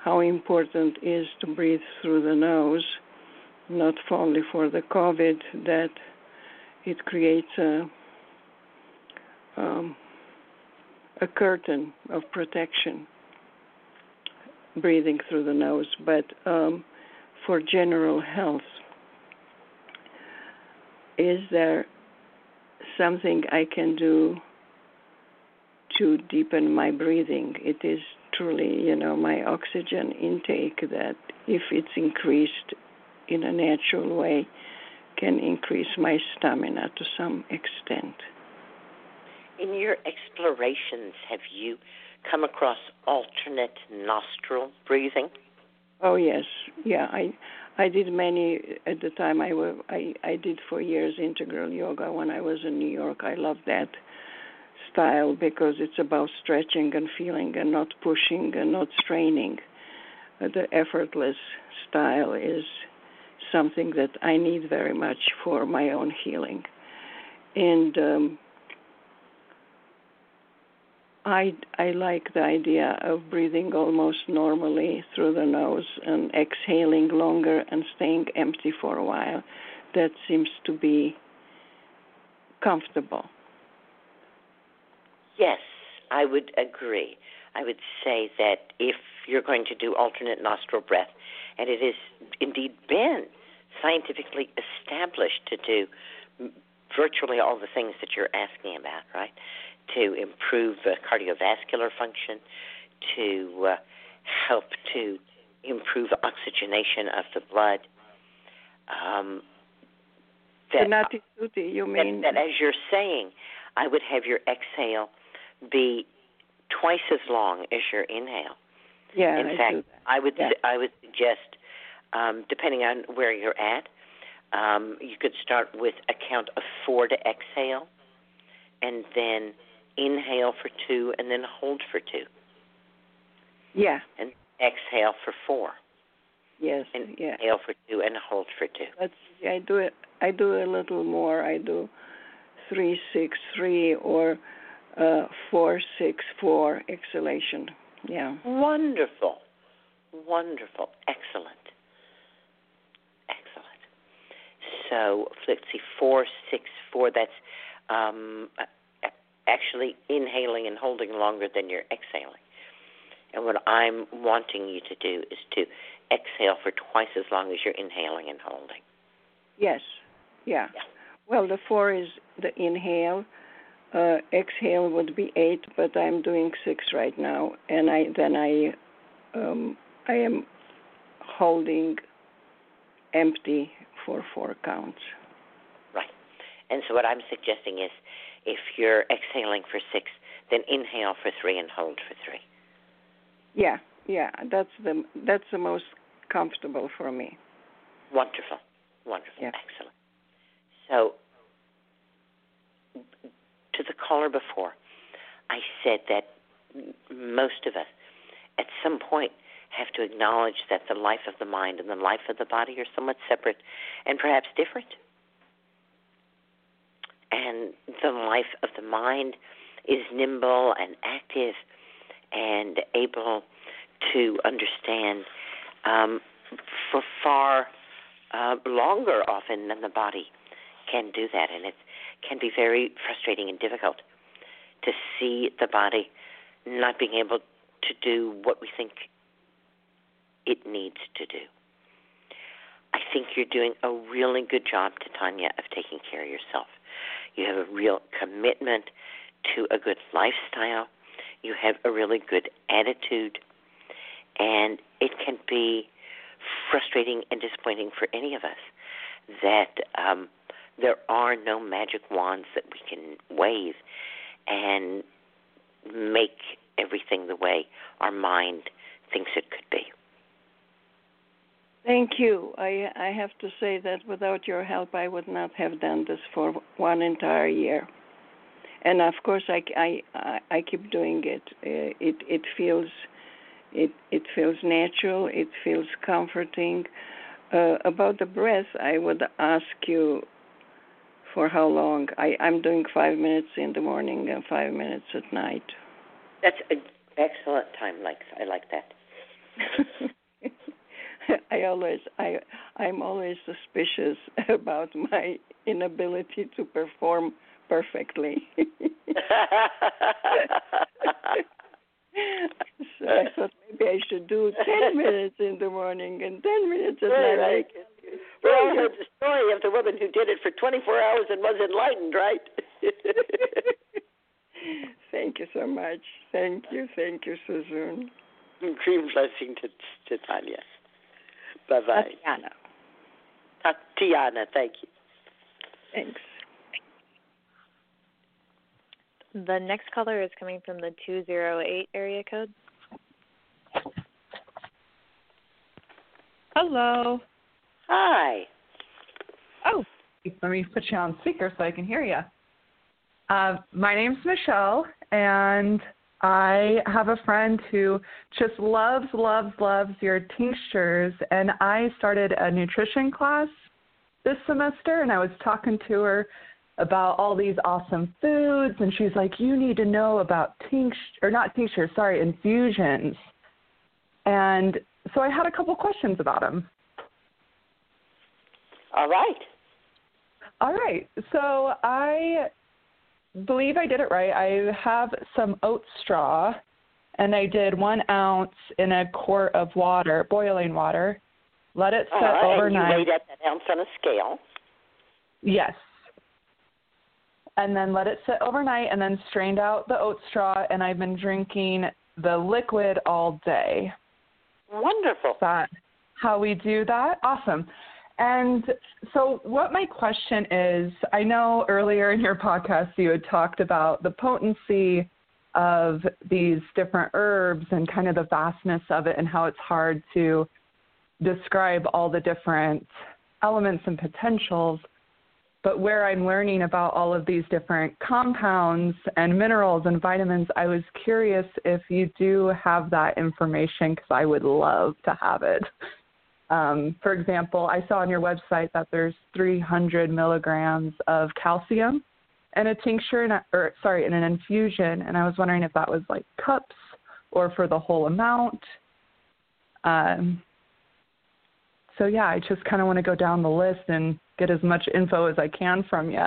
Speaker 7: how important it is to breathe through the nose, not only for the COVID, that it creates a um, a curtain of protection breathing through the nose, but um, for general health, is there something I can do to deepen my breathing? It is truly, you know, my oxygen intake that, if it's increased in a natural way, can increase my stamina to some extent.
Speaker 5: In your explorations, have you come across alternate nostril breathing?
Speaker 7: Oh yes, yeah. I I did many at the time. I I I did for years integral yoga when I was in New York. I loved that style because it's about stretching and feeling and not pushing and not straining. Uh, the effortless style is something that I need very much for my own healing. And um, I I like the idea of breathing almost normally through the nose and exhaling longer and staying empty for a while. That seems to be comfortable.
Speaker 5: Yes, I would agree. I would say that if you're going to do alternate nostril breath, and it has indeed been scientifically established to do virtually all the things that you're asking about, right? To improve uh, cardiovascular function, to uh, help to improve oxygenation of the blood. Um,
Speaker 7: that, you
Speaker 5: mean? That, that, as you're saying, I would have your exhale be twice as long as your inhale.
Speaker 7: Yeah,
Speaker 5: in
Speaker 7: I
Speaker 5: fact, I would
Speaker 7: yeah.
Speaker 5: I would suggest, um, depending on where you're at, um, you could start with a count of four to exhale, and then inhale for two and then hold for two.
Speaker 7: Yeah.
Speaker 5: And exhale for four.
Speaker 7: Yes.
Speaker 5: And
Speaker 7: yeah.
Speaker 5: Inhale for two and hold for two.
Speaker 7: That's I do it. I do a little more. I do three six three or uh, four six four exhalation. Yeah.
Speaker 5: Wonderful. Wonderful. Excellent. Excellent. So let's see, four six four. That's um, actually inhaling and holding longer than you're exhaling. And what I'm wanting you to do is to exhale for twice as long as you're inhaling and holding.
Speaker 7: Yes. Yeah. yeah. Well, the four is the inhale. Uh, exhale would be eight, but I'm doing six right now, and I then I um, I am holding empty for four counts.
Speaker 5: Right. And so what I'm suggesting is if you're exhaling for six, then inhale for three and hold for three.
Speaker 7: Yeah, yeah, that's the that's the most comfortable for me.
Speaker 5: Wonderful. Wonderful.
Speaker 7: Yeah.
Speaker 5: Excellent. So to the caller before, I said that most of us at some point have to acknowledge that the life of the mind and the life of the body are somewhat separate and perhaps different. And the life of the mind is nimble and active and able to understand um, for far uh, longer often than the body can do that. And it can be very frustrating and difficult to see the body not being able to do what we think it needs to do. I think you're doing a really good job, Tatiana, of taking care of yourself. You have a real commitment to a good lifestyle. You have a really good attitude. And it can be frustrating and disappointing for any of us that um, there are no magic wands that we can wave and make everything the way our mind thinks it could be.
Speaker 7: Thank you. I I have to say that without your help, I would not have done this for one entire year. And of course, I, I, I keep doing it. Uh, it it feels it it feels natural. It feels comforting. Uh, about the breath, I would ask you for how long. I I'm doing five minutes in the morning and five minutes at night.
Speaker 5: That's an excellent time length. I like that. [LAUGHS] [LAUGHS]
Speaker 7: I always I I'm always suspicious [LAUGHS] about my inability to perform perfectly. [LAUGHS] so I thought maybe I should do ten minutes in the morning and ten minutes at night.
Speaker 5: right. We all heard the story of the woman who did it for 24 hours and was enlightened, right?
Speaker 7: Thank you so much. Thank you, thank you, Susun.
Speaker 5: Cream blessing to, to Tanya. Bye bye.
Speaker 7: Tatiana.
Speaker 5: Tatiana, thank you.
Speaker 7: Thanks.
Speaker 4: The next caller is coming from the 208 area code.
Speaker 8: Hello.
Speaker 5: Hi.
Speaker 8: Oh, let me put you on speaker so I can hear you. Uh, my name's Michelle, and I have a friend who just loves, loves, loves your tinctures. And I started a nutrition class this semester, and I was talking to her about all these awesome foods, and she's like, "You need to know about tincture, or not tincture, sorry, infusions." And so I had a couple questions about them.
Speaker 5: All right.
Speaker 8: All right. So I believe I did it right. I have some oat straw, and I did one ounce in a quart of water, boiling water. Let it set
Speaker 5: uh,
Speaker 8: overnight.
Speaker 5: And you weighed at that ounce on a scale.
Speaker 8: Yes. And then let it sit overnight, and then strained out the oat straw, and I've been drinking the liquid all day.
Speaker 5: Wonderful.
Speaker 8: Is that how we do that? Awesome. And so, what my question is I know earlier in your podcast you had talked about the potency of these different herbs and kind of the vastness of it, and how it's hard to describe all the different elements and potentials. But where I'm learning about all of these different compounds and minerals and vitamins, I was curious if you do have that information because I would love to have it. Um, for example, I saw on your website that there's 300 milligrams of calcium in a tincture, in a, or sorry, in an infusion, and I was wondering if that was like cups or for the whole amount. Um, so yeah, I just kind of want to go down the list and get as much info as I can from you.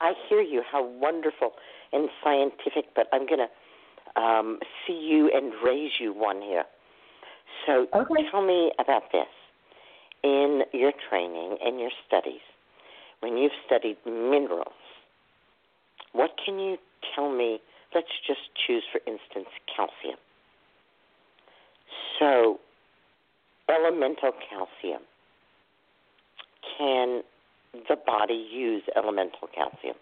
Speaker 5: I hear you. How wonderful and scientific, but I'm going to um, see you and raise you one here. So
Speaker 8: Okay.
Speaker 5: tell me about this. In your training and your studies, when you've studied minerals, what can you tell me? Let's just choose, for instance, calcium. So, elemental calcium. can the body use elemental calcium?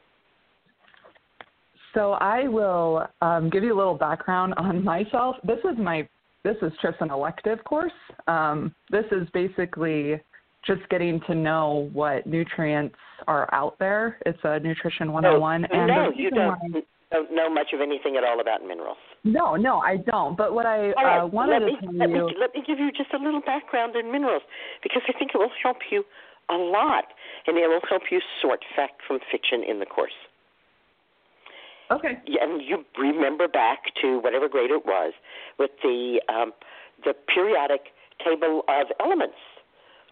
Speaker 8: So I will um, give you a little background on [LAUGHS] myself. This is my this is just an elective course. Um, this is basically just getting to know what nutrients are out there. It's a nutrition 101.
Speaker 5: No,
Speaker 8: and
Speaker 5: no you don't,
Speaker 8: why-
Speaker 5: don't know much of anything at all about minerals.
Speaker 8: No, no, I don't. But what I
Speaker 5: All right,
Speaker 8: uh, wanted
Speaker 5: let me,
Speaker 8: to tell
Speaker 5: let
Speaker 8: you.
Speaker 5: Me, let me give you just a little background in minerals because I think it will help you a lot and it will help you sort fact from fiction in the course.
Speaker 8: Okay.
Speaker 5: And you remember back to whatever grade it was with the um, the periodic table of elements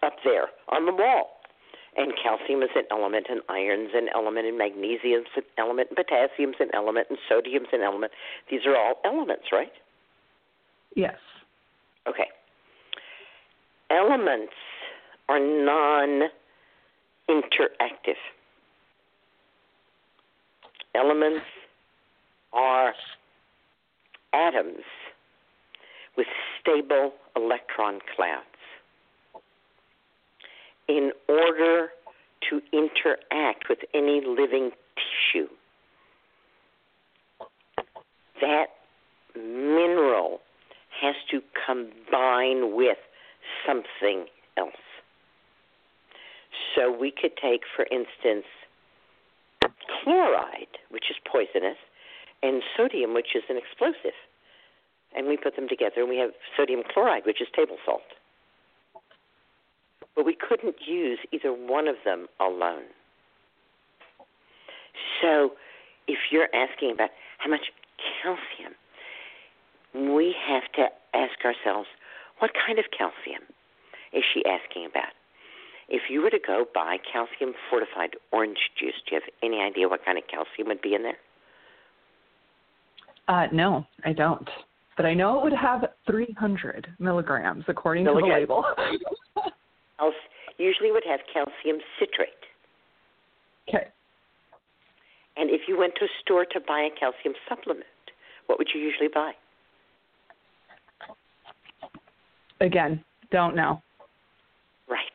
Speaker 5: up there on the wall. And calcium is an element, and iron's an element, and magnesium's an element, and potassium's an element, and sodium's an element. These are all elements, right?
Speaker 8: Yes.
Speaker 5: Okay. Elements are non interactive. Elements are atoms with stable electron clouds. In order to interact with any living tissue, that mineral has to combine with something else. So we could take, for instance, chloride, which is poisonous, and sodium, which is an explosive. And we put them together and we have sodium chloride, which is table salt. But we couldn't use either one of them alone. So if you're asking about how much calcium, we have to ask ourselves, what kind of calcium is she asking about? If you were to go buy calcium fortified orange juice, do you have any idea what kind of calcium would be in there?
Speaker 8: Uh, no, I don't. But I know it would have 300 milligrams according to the label. [LAUGHS]
Speaker 5: Else usually would have calcium citrate.
Speaker 8: okay.
Speaker 5: And if you went to a store to buy a calcium supplement, what would you usually buy?
Speaker 8: Again, don't know.
Speaker 5: Right. [LAUGHS]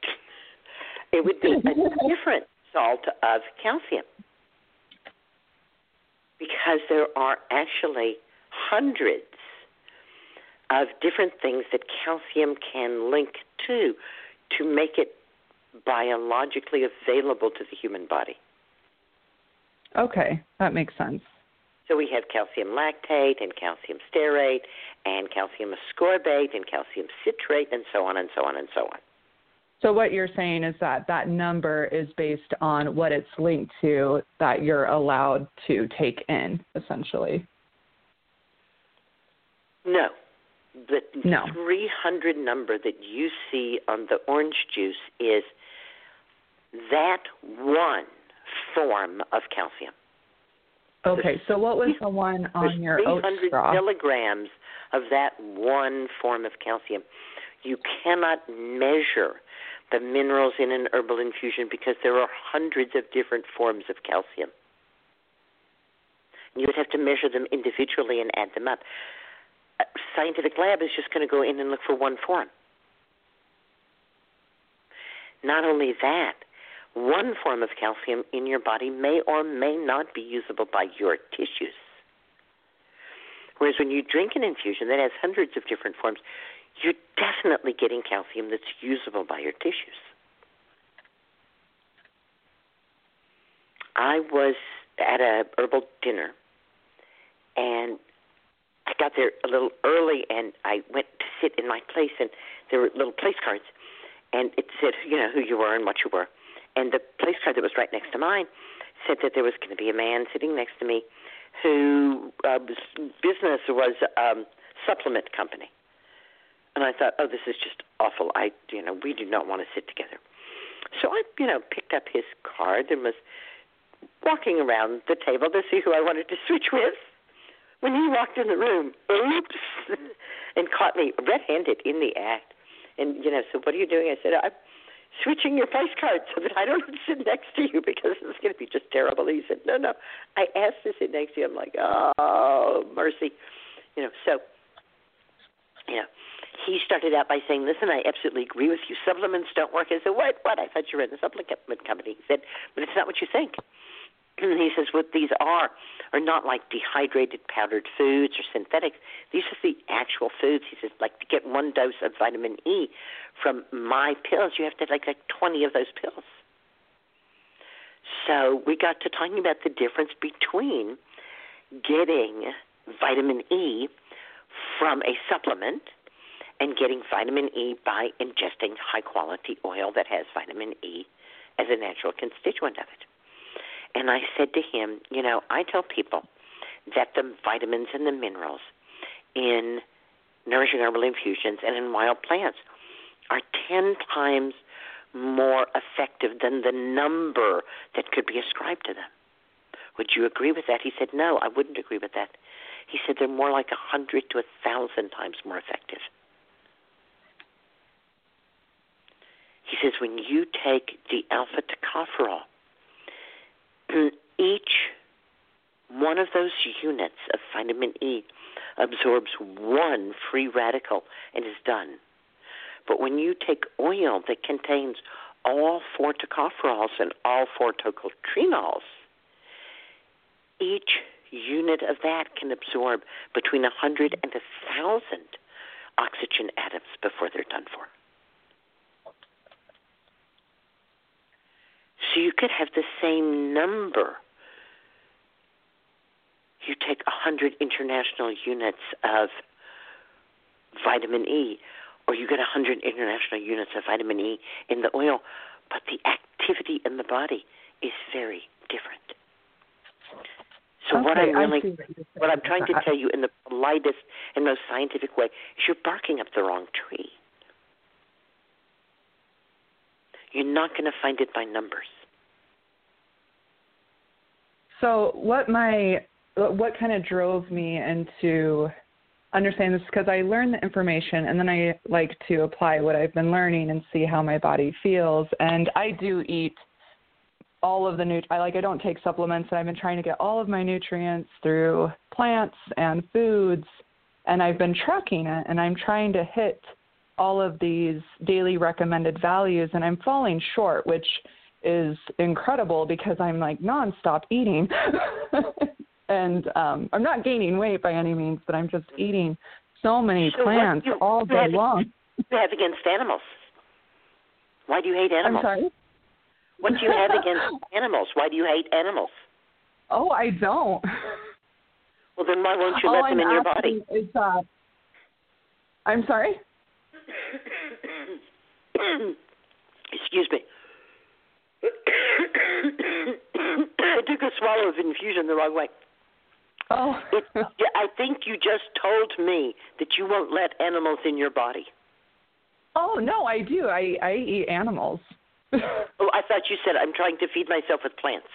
Speaker 5: It would be a different salt of calcium because there are actually hundreds of different things that calcium can link to to make it biologically available to the human body.
Speaker 8: Okay, that makes sense.
Speaker 5: So we have calcium lactate and calcium stearate and calcium ascorbate and calcium citrate and so on and so on and so on.
Speaker 8: So what you're saying is that that number is based on what it's linked to that you're allowed to take in, essentially.
Speaker 5: No. The
Speaker 8: No.
Speaker 5: 300 number that you see on the orange juice is that one form of calcium.
Speaker 8: Okay, so what was the one on your oat
Speaker 5: 300 milligrams of that one form of calcium. You cannot measure the minerals in an herbal infusion because there are hundreds of different forms of calcium. You would have to measure them individually and add them up. A scientific lab is just going to go in and look for one form. Not only that, one form of calcium in your body may or may not be usable by your tissues. Whereas when you drink an infusion that has hundreds of different forms, you're definitely getting calcium that's usable by your tissues. I was at a herbal dinner and I got there a little early and I went to sit in my place and there were little place cards and it said, you know, who you were and what you were. And the place card that was right next to mine said that there was going to be a man sitting next to me who uh, business was um, supplement company. And I thought, oh, this is just awful. I, you know, we do not want to sit together. So I, you know, picked up his card and was walking around the table to see who I wanted to switch with. When he walked in the room, oops, [LAUGHS] and caught me red-handed in the act. And you know, so what are you doing? I said, I'm switching your place card so that I don't [LAUGHS] sit next to you because it's going to be just terrible. He said, No, no, I asked to sit next to you. I'm like, Oh, mercy, you know. So, know, he started out by saying, "Listen, I absolutely agree with you. Supplements don't work." I said, "What? What? I thought you were in the supplement company." He said, "But it's not what you think." [CLEARS THROAT] And he says, "What these are are not like dehydrated powdered foods or synthetics. These are the actual foods." He says, "Like to get one dose of vitamin E from my pills, you have to take like 20 of those pills." So we got to talking about the difference between getting vitamin E from a supplement and getting vitamin E by ingesting high quality oil that has vitamin E as a natural constituent of it. And I said to him, you know, I tell people that the vitamins and the minerals in nourishing herbal infusions and in wild plants are 10 times more effective than the number that could be ascribed to them. Would you agree with that? He said, No, I wouldn't agree with that. He said they're more like a hundred to a thousand times more effective. He says when you take the alpha tocopherol, [CLEARS THROAT] each one of those units of vitamin E absorbs one free radical and is done. But when you take oil that contains all four tocopherols and all four tocotrienols, each unit of that can absorb between a 100 and a 1,000 oxygen atoms before they're done for. So you could have the same number. You take 100 international units of vitamin E, or you get 100 international units of vitamin E in the oil, but the activity in the body is very different. So
Speaker 8: okay,
Speaker 5: what I'm really,
Speaker 8: what,
Speaker 5: what I'm trying to tell you in the politest and most scientific way is you're barking up the wrong tree. You're not going to find it by numbers.
Speaker 8: So what my what kind of drove me into understanding this because I learn the information and then I like to apply what I've been learning and see how my body feels. And I do eat all of the nut I like I don't take supplements and I've been trying to get all of my nutrients through plants and foods and I've been tracking it and I'm trying to hit all of these daily recommended values and I'm falling short which is incredible because I'm like nonstop eating. [LAUGHS] and um I'm not gaining weight by any means, but I'm just eating so many
Speaker 5: so
Speaker 8: plants
Speaker 5: you,
Speaker 8: all day long.
Speaker 5: You have against animals? Why do you hate animals?
Speaker 8: I'm sorry.
Speaker 5: What do you have against [LAUGHS] animals? Why do you hate animals?
Speaker 8: Oh, I don't.
Speaker 5: Well, then why won't you
Speaker 8: all
Speaker 5: let them
Speaker 8: I'm
Speaker 5: in your body?
Speaker 8: Is, uh, I'm sorry. [COUGHS]
Speaker 5: Excuse me. I took a swallow of infusion the wrong way.
Speaker 8: Oh.
Speaker 5: it, I think you just told me that you won't let animals in your body.
Speaker 8: Oh no, I do. I I eat animals. [LAUGHS]
Speaker 5: oh, I thought you said I'm trying to feed myself with plants.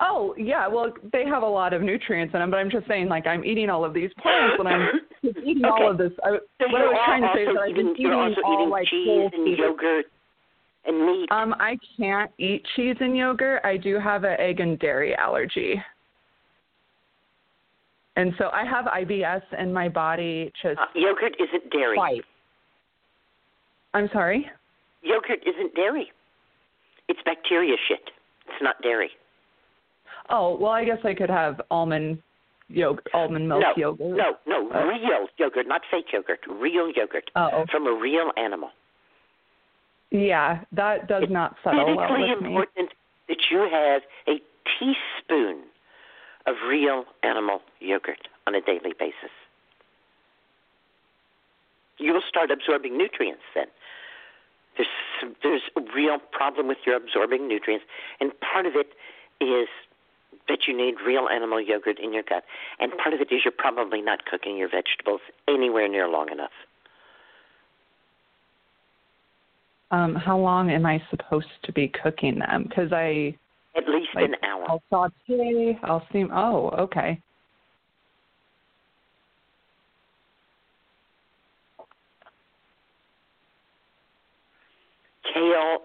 Speaker 8: Oh yeah, well they have a lot of nutrients in them, but I'm just saying like I'm eating all of these plants and I'm [LAUGHS] eating
Speaker 5: okay.
Speaker 8: all of this. I,
Speaker 5: so
Speaker 8: what I was trying to say is that
Speaker 5: eating,
Speaker 8: I'm eating
Speaker 5: you're also
Speaker 8: all
Speaker 5: eating
Speaker 8: like
Speaker 5: cheese and yogurt and meat.
Speaker 8: Um, I can't eat cheese and yogurt. I do have an egg and dairy allergy. And so I have IBS in my body just
Speaker 5: uh, yogurt isn't dairy.
Speaker 8: I'm sorry?
Speaker 5: Yogurt isn't dairy. It's bacteria shit. It's not dairy.
Speaker 8: Oh, well I guess I could have almond yogurt almond milk
Speaker 5: no,
Speaker 8: yogurt.
Speaker 5: No, no,
Speaker 8: oh.
Speaker 5: real yogurt, not fake yogurt. Real yogurt.
Speaker 8: Oh.
Speaker 5: From a real animal.
Speaker 8: Yeah, that does not settle well with
Speaker 5: me. It's important that you have a teaspoon of real animal yogurt on a daily basis. You will start absorbing nutrients then. There's there's a real problem with your absorbing nutrients, and part of it is that you need real animal yogurt in your gut, and part of it is you're probably not cooking your vegetables anywhere near long enough.
Speaker 8: Um, how long am I supposed to be cooking them? Because I
Speaker 5: at least
Speaker 8: like,
Speaker 5: an hour.
Speaker 8: I'll saute. I'll steam. Oh, okay.
Speaker 5: Kale,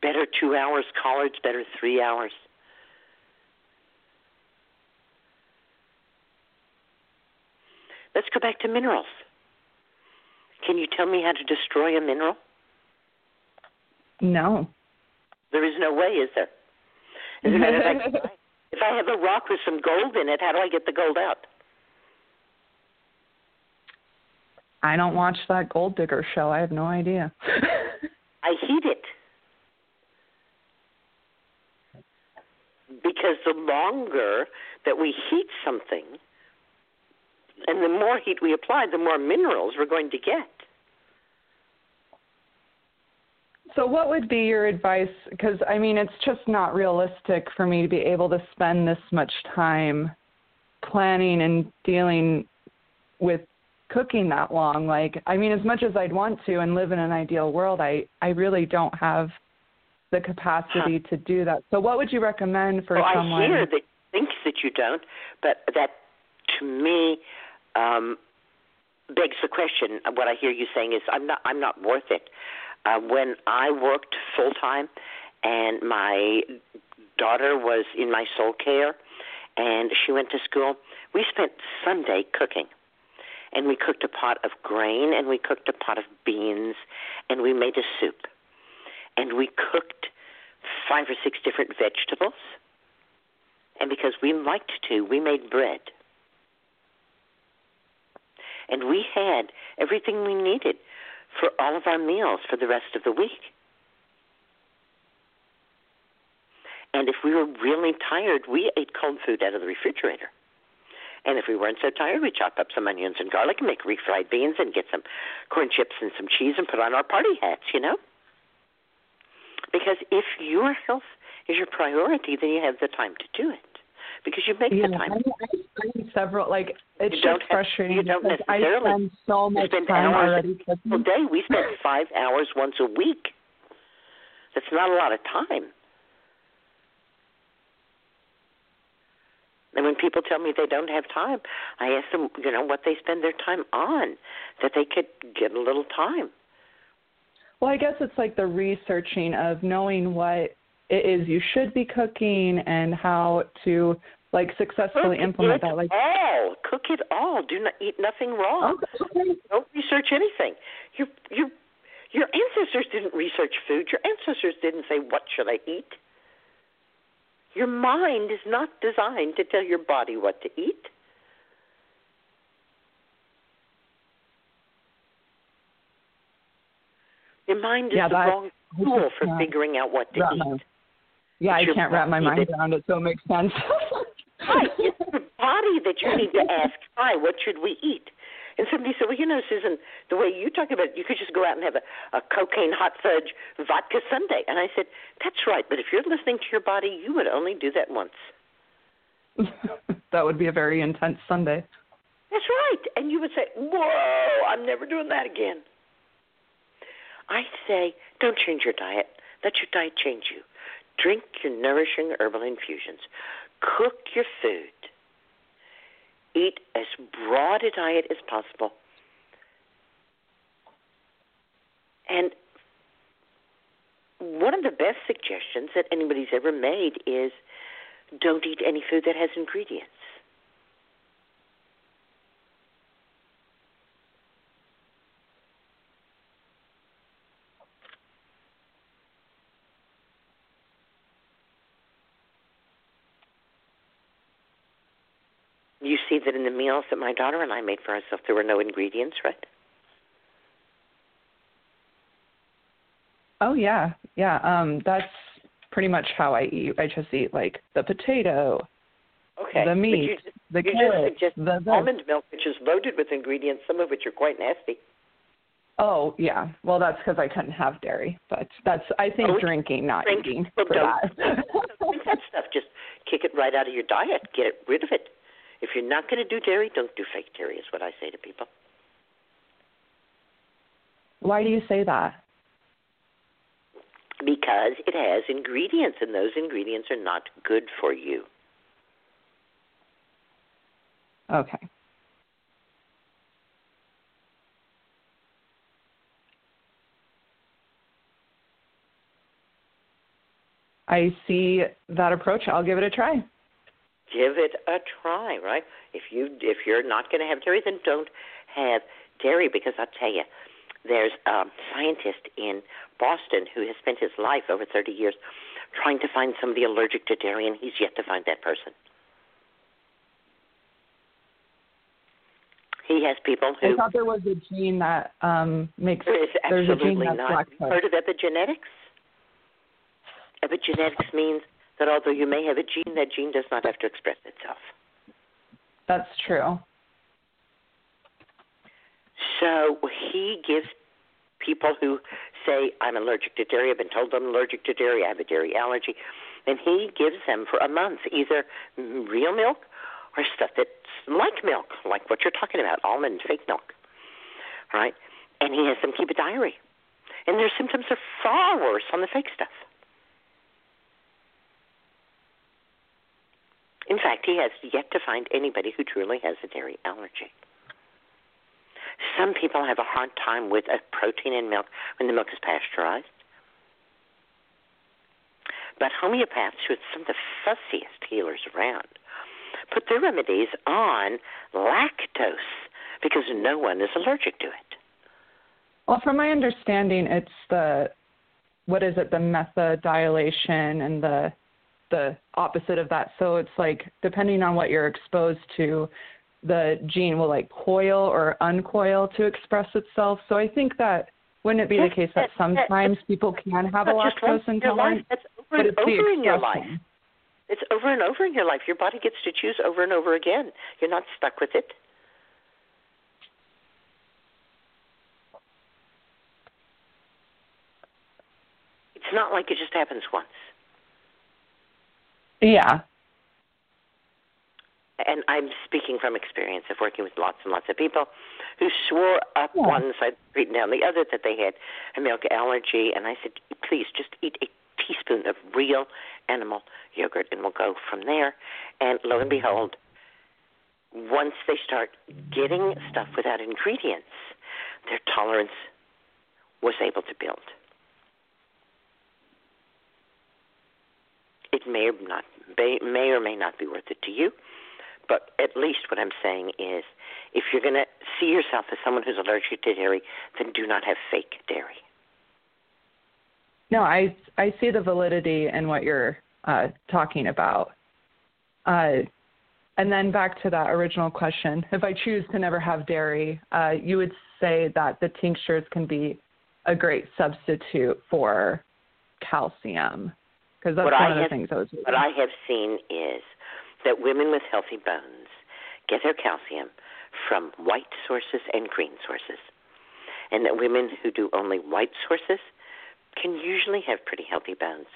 Speaker 5: better two hours. Collards, better three hours. Let's go back to minerals. Can you tell me how to destroy a mineral?
Speaker 8: No.
Speaker 5: There is no way, is there? As a matter of fact, if [LAUGHS] I- if I have a rock with some gold in it, how do I get the gold out?
Speaker 8: I don't watch that gold digger show. I have no idea. [LAUGHS]
Speaker 5: I heat it. Because the longer that we heat something, and the more heat we apply, the more minerals we're going to get.
Speaker 8: So, what would be your advice? Because, I mean, it's just not realistic for me to be able to spend this much time planning and dealing with cooking that long. Like, I mean, as much as I'd want to and live in an ideal world, I, I really don't have the capacity to do that. So, what would you recommend for
Speaker 5: well,
Speaker 8: someone?
Speaker 5: I hear that thinks that you don't, but that to me um, begs the question. What I hear you saying is, I'm not, I'm not worth it. Uh, when I worked full time, and my daughter was in my soul care, and she went to school, we spent Sunday cooking. And we cooked a pot of grain, and we cooked a pot of beans, and we made a soup. And we cooked five or six different vegetables. And because we liked to, we made bread. And we had everything we needed for all of our meals for the rest of the week. And if we were really tired, we ate cold food out of the refrigerator. And if we weren't so tired, we'd chop up some onions and garlic and make refried beans and get some corn chips and some cheese and put on our party hats, you know? Because if your health is your priority, then you have the time to do it. Because you make
Speaker 8: yeah,
Speaker 5: the time.
Speaker 8: I, I several like it's
Speaker 5: You
Speaker 8: just
Speaker 5: have-
Speaker 8: frustrating
Speaker 5: you don't
Speaker 8: because I spend so much
Speaker 5: spend
Speaker 8: time
Speaker 5: hours
Speaker 8: already
Speaker 5: a day. We spend five hours once a week. That's not a lot of time. And when people tell me they don't have time, I ask them, you know, what they spend their time on, that they could get a little time.
Speaker 8: Well, I guess it's like the researching of knowing what it is you should be cooking and how to like successfully
Speaker 5: Cook
Speaker 8: implement that. Like,
Speaker 5: all. Cook it all. Do not eat nothing raw.
Speaker 8: okay.
Speaker 5: Don't research anything. Your your your ancestors didn't research food. Your ancestors didn't say what should I eat. Your mind is not designed to tell your body what to eat. Your mind is
Speaker 8: Yeah,
Speaker 5: the wrong tool for figuring out what to eat.
Speaker 8: Yeah, I can't wrap my mind
Speaker 5: that-
Speaker 8: around it, so it makes sense.
Speaker 5: Right, [LAUGHS] it's your body that you need to ask, hi, what should we eat? And somebody said, well, you know, Susun, the way you talk about it, you could just go out and have a, a cocaine hot fudge vodka sundae. And I said, that's right, but if you're listening to your body, you would only do that once. [LAUGHS]
Speaker 8: that would be a very intense Sunday.
Speaker 5: That's right. And you would say, whoa, I'm never doing that again. I say, don't change your diet. Let your diet change you. Drink your nourishing herbal infusions. Cook your food. Eat as broad a diet as possible. And one of the best suggestions that anybody's ever made is don't eat any food that has ingredients. You see that in the meals that my daughter and I made for ourselves, there were no ingredients, right?
Speaker 8: Oh yeah, yeah. Um, that's pretty much how I eat. I just eat like the potato,
Speaker 5: Okay.
Speaker 8: the meat,
Speaker 5: you just,
Speaker 8: the
Speaker 5: you
Speaker 8: carrot,
Speaker 5: just
Speaker 8: the, the
Speaker 5: almond milk, which is loaded with ingredients, some of which are quite nasty.
Speaker 8: Oh yeah. Well, that's because I couldn't have dairy, but that's I think
Speaker 5: Oh,
Speaker 8: drinking, not
Speaker 5: drink.
Speaker 8: eating
Speaker 5: Well,
Speaker 8: for
Speaker 5: don't-
Speaker 8: that.
Speaker 5: Drink [LAUGHS] that stuff. Just kick it right out of your diet. Get rid of it. If you're not going to do dairy, don't do fake dairy. Is what I say to people.
Speaker 8: Why do you say that?
Speaker 5: Because it has ingredients, and those ingredients are not good for you.
Speaker 8: Okay. I see that approach. I'll give it a try.
Speaker 5: Give it a try, right? If you if you're not going to have dairy, then don't have dairy because I'll tell you, there's a scientist in Boston who has spent his life over 30 years trying to find somebody allergic to dairy, and he's yet to find that person. He has people who.
Speaker 8: I thought there was a gene that um, makes.
Speaker 5: There is
Speaker 8: there's a gene
Speaker 5: absolutely
Speaker 8: that's
Speaker 5: not. Heard of epigenetics? Epigenetics means that although you may have a gene, that gene does not have to express itself.
Speaker 8: That's true.
Speaker 5: So he gives people who say, I'm allergic to dairy, I've been told I'm allergic to dairy, I have a dairy allergy, and he gives them for a month either real milk or stuff that's like milk, like what you're talking about, almond fake milk, right? And he has them keep a diary. And their symptoms are far worse on the fake stuff. In fact, he has yet to find anybody who truly has a dairy allergy. Some people have a hard time with a protein in milk when the milk is pasteurized. But homeopaths, who are some of the fussiest healers around, put their remedies on lactose because no one is allergic to it.
Speaker 8: Well, from my understanding, it's the what is it, the methylation and the the opposite of that. So it's like depending on what you're exposed to, the gene will like coil or uncoil to express itself. So I think that wouldn't it be the case that sometimes people can have a lactose intolerance,
Speaker 5: That's over
Speaker 8: but
Speaker 5: and
Speaker 8: it's
Speaker 5: over in your life. It's over and over in your life. Your body gets to choose over and over again. You're not stuck with it. It's not like it just happens once.
Speaker 8: Yeah.
Speaker 5: And I'm speaking from experience of working with lots and lots of people who swore up
Speaker 8: Yeah.
Speaker 5: one side street and down the other that they had a milk allergy. And I said, please just eat a teaspoon of real animal yogurt and we'll go from there. And lo and behold, once they start getting stuff without ingredients, their tolerance was able to build. It may or not may, or may not be worth it to you, but at least what I'm saying is, if you're going to see yourself as someone who's allergic to dairy, then do not have fake dairy.
Speaker 8: No, I I see the validity in what you're uh, talking about. Uh, and then back to that original question: If I choose to never have dairy, uh, you would say that the tinctures can be a great substitute for calcium, because that's
Speaker 5: What
Speaker 8: one
Speaker 5: I
Speaker 8: of the
Speaker 5: have-
Speaker 8: things I was.
Speaker 5: What I have seen is that women with healthy bones get their calcium from white sources and green sources, and that women who do only white sources can usually have pretty healthy bones,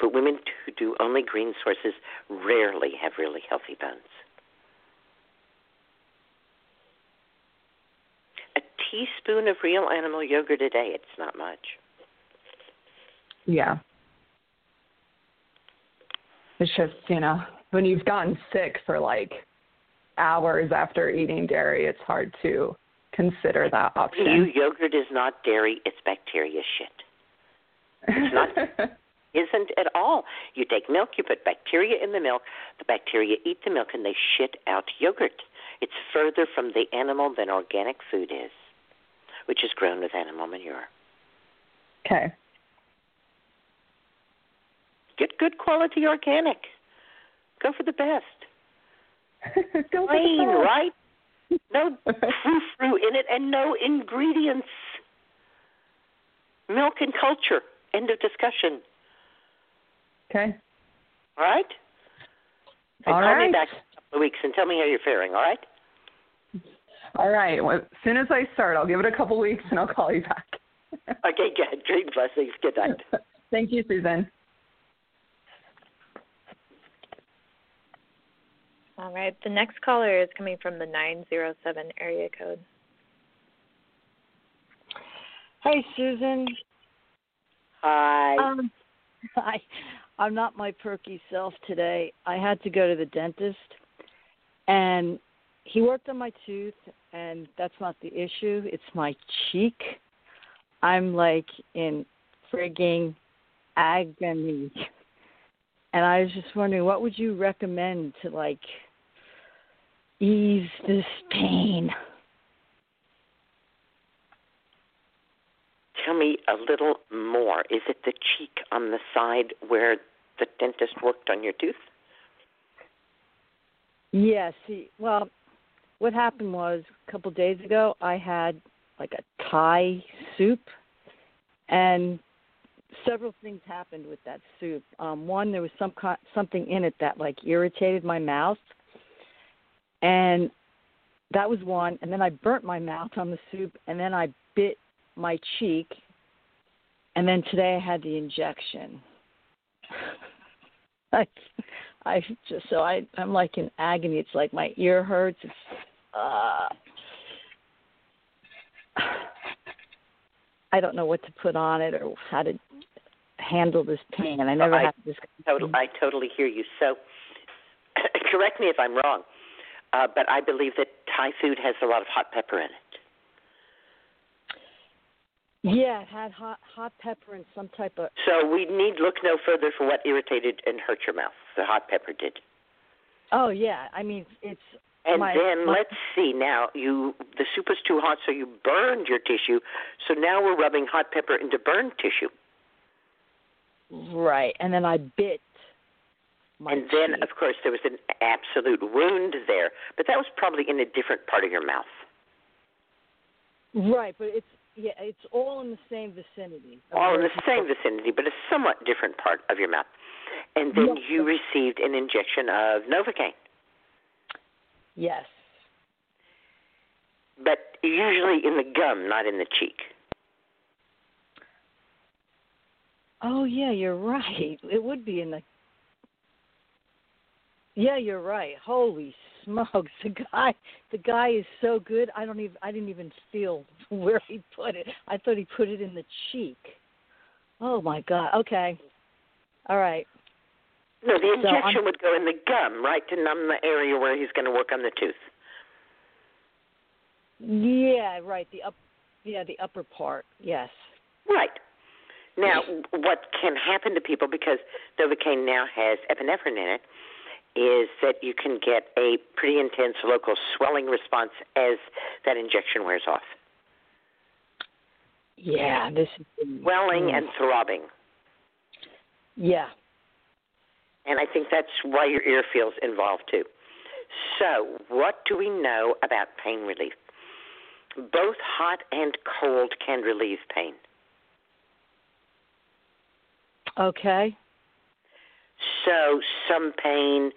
Speaker 5: but women who do only green sources rarely have really healthy bones. A teaspoon of real animal yogurt a day, it's not much.
Speaker 8: Yeah. It's just, you know, when you've gotten sick for like hours after eating dairy, it's hard to consider that
Speaker 5: You,
Speaker 8: option.
Speaker 5: yogurt is not dairy, it's bacteria shit. It's not [LAUGHS] isn't at all. You take milk, you put bacteria in the milk, the bacteria eat the milk and they shit out yogurt. It's further from the animal than organic food is, which is grown with animal manure.
Speaker 8: okay.
Speaker 5: Get good quality organic. Go for the best. [LAUGHS]
Speaker 8: Go
Speaker 5: Plain, right? No [LAUGHS] frou in it and no ingredients. Milk and culture. End of discussion.
Speaker 8: Okay.
Speaker 5: All right?
Speaker 8: All
Speaker 5: call
Speaker 8: right.
Speaker 5: me back in a couple of weeks and tell me how you're faring, all right?
Speaker 8: All right. Well, as soon as I start, I'll give it a couple of weeks and I'll call you back.
Speaker 5: Okay, good. Great blessings. Good night. [LAUGHS]
Speaker 8: Thank you, Susun.
Speaker 4: All right. The next caller is coming from the 907 area code.
Speaker 9: Hey, Susun.
Speaker 5: Hi.
Speaker 9: Um, [LAUGHS] I, I'm not my perky self today. I had to go to the dentist, and he worked on my tooth, and that's not the issue. It's my cheek. I'm like in frigging agony. And I was just wondering, what would you recommend to like ease this pain?
Speaker 5: Tell me a little more? Is it the cheek on the side where the dentist worked on your tooth?
Speaker 9: Yeah, well, what happened was a couple of days ago I had like a Thai soup and several things happened with that soup. Um one there was some something in it that like irritated my mouth. And that was one and then I burnt my mouth on the soup and then I bit my cheek and then today I had the injection. [LAUGHS] I I just so I I'm like in agony. It's like my ear hurts. It's uh [SIGHS] I don't know what to put on it or how to handle this pain and I never
Speaker 5: I,
Speaker 9: had this
Speaker 5: Total, I totally hear you. So, [COUGHS] correct me if I'm wrong, uh, but I believe that Thai food has a lot of hot pepper in it.
Speaker 9: Yeah, it had hot hot pepper and some type of
Speaker 5: So we need look no further for what irritated and hurt your mouth. The hot pepper did.
Speaker 9: Oh yeah, I mean it's
Speaker 5: And
Speaker 9: my,
Speaker 5: then
Speaker 9: my,
Speaker 5: let's see. Now you the soup was too hot, so you burned your tissue. So now we're rubbing hot pepper into burned tissue.
Speaker 9: right, and then I bit my
Speaker 5: and then, of course, there was an absolute wound there, but that was probably in a different part of your mouth.
Speaker 9: right, but it's yeah, it's all in the same vicinity.
Speaker 5: All in the same vicinity, but a somewhat different part of your mouth. And then
Speaker 9: Yes.
Speaker 5: you received an injection of Novocaine.
Speaker 9: Yes.
Speaker 5: But usually in the gum, not in the cheek.
Speaker 9: Oh yeah, you're right. It would be in the. Yeah, you're right. Holy smokes, the guy, the guy is so good. I don't even, I didn't even feel [LAUGHS] where he put it. I thought he put it in the cheek. Oh my god. Okay. All right.
Speaker 5: No, the
Speaker 9: So
Speaker 5: injection would go in the gum, right, to numb the area where he's going to work on the tooth.
Speaker 9: Yeah, right. The up. Yeah, the upper part. Yes.
Speaker 5: Right. Now, what can happen to people because Novocaine now has epinephrine in it is that you can get a pretty intense local swelling response as that injection wears off.
Speaker 9: Yeah. This is.
Speaker 5: Swelling
Speaker 9: Mm.
Speaker 5: and throbbing.
Speaker 9: Yeah.
Speaker 5: And I think that's why your ear feels involved too. So, what do we know about pain relief? Both hot and cold can relieve pain.
Speaker 9: Okay.
Speaker 5: So, some pain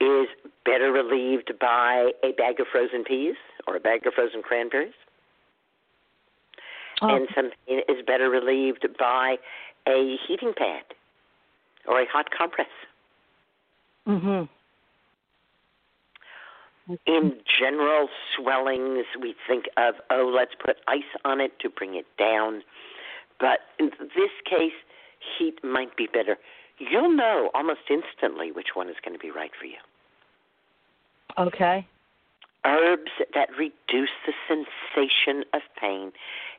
Speaker 5: is better relieved by a bag of frozen peas or a bag of frozen cranberries.
Speaker 9: Oh,
Speaker 5: And some pain is better relieved by a heating pad or a hot compress.
Speaker 9: mhm.
Speaker 5: In general swellings, we think of, oh, let's put ice on it to bring it down. But in this case, heat might be better. You'll know almost instantly which one is going to be right for you.
Speaker 9: Okay.
Speaker 5: Herbs that reduce the sensation of pain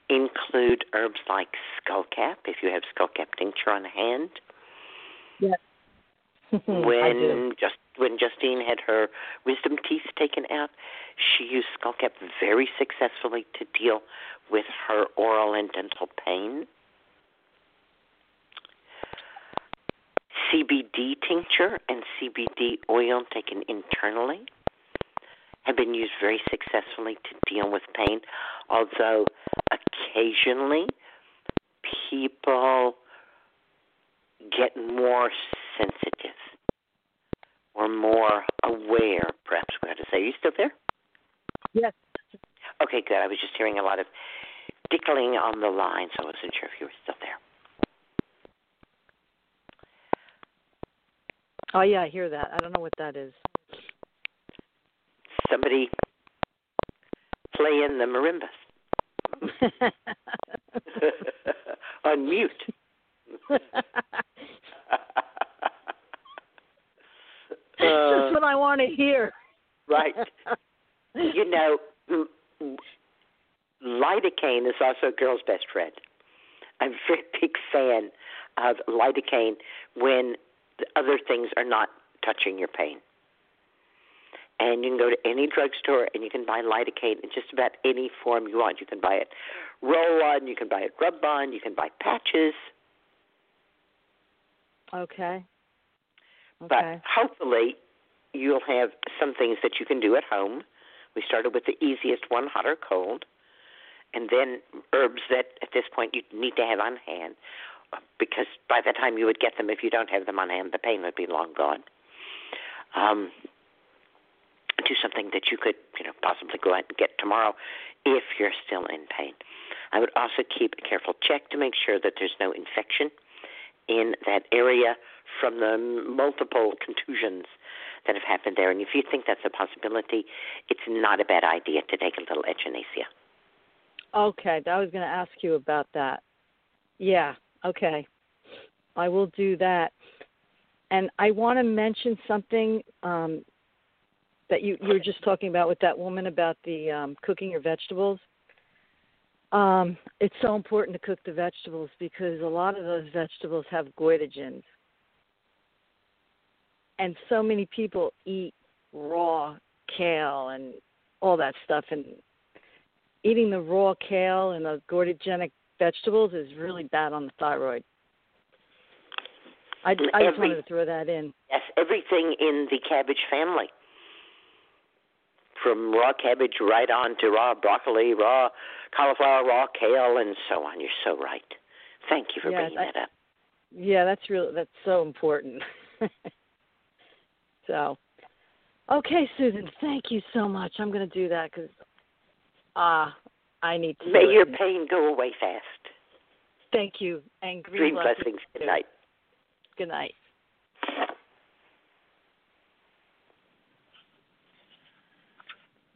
Speaker 5: include herbs like skullcap, if you have skullcap tincture on hand.
Speaker 9: Yes. [LAUGHS]
Speaker 5: When just when Justine had her wisdom teeth taken out, she used skullcap very successfully to deal with her oral and dental pain. CBD tincture and CBD oil taken internally have been used very successfully to deal with pain, although occasionally people get more sensitive or more aware, perhaps we ought to say. Are you still there?
Speaker 9: Yes.
Speaker 5: Okay, good. I was just hearing a lot of tickling on the line, so I wasn't sure if you were still there.
Speaker 9: Oh yeah, I hear that. I don't know what that is.
Speaker 5: Somebody playing the marimbas [LAUGHS] [LAUGHS] on mute. [LAUGHS]
Speaker 9: That's what I want to hear.
Speaker 5: right. You know, lidocaine is also a girl's best friend. I'm a very big fan of lidocaine when the other things are not touching your pain. and you can go to any drugstore and you can buy lidocaine in just about any form you want. You can buy it roll on, you can buy it rub on, you can buy patches.
Speaker 9: Okay. okay.
Speaker 5: But hopefully, you'll have some things that you can do at home. We started with the easiest one, hot or cold, and then herbs that at this point you need to have on hand, because by the time you would get them, if you don't have them on hand, the pain would be long gone. Um, do something that you could, you know, possibly go out and get tomorrow if you're still in pain. I would also keep a careful check to make sure that there's no infection in that area from the multiple contusions that have happened there. And if you think that's a possibility, it's not a bad idea to take a little echinacea.
Speaker 9: Okay, I was going to ask you about that. Yeah, okay. I will do that. And I want to mention something um, that you, you were just talking about with that woman about the um, cooking your vegetables. Um, it's so important to cook the vegetables because a lot of those vegetables have goitrogens. And so many people eat raw kale and all that stuff and eating the raw kale and the goitrogenic vegetables is really bad on the thyroid. I, I just
Speaker 5: Every-
Speaker 9: wanted to throw that in.
Speaker 5: Yes, everything in the cabbage family. From raw cabbage right on to raw broccoli, raw cauliflower, raw kale, and so on. You're so right. Thank you for
Speaker 9: Yeah,
Speaker 5: bringing
Speaker 9: I-
Speaker 5: that up.
Speaker 9: Yeah, that's real. That's so important. [LAUGHS] so, okay, Susun, thank you so much. I'm going to do that because ah, I need to.
Speaker 5: May your pain go away fast.
Speaker 9: Thank you, and green
Speaker 5: Dream
Speaker 9: blessings
Speaker 5: blessings. Good night.
Speaker 9: Good night.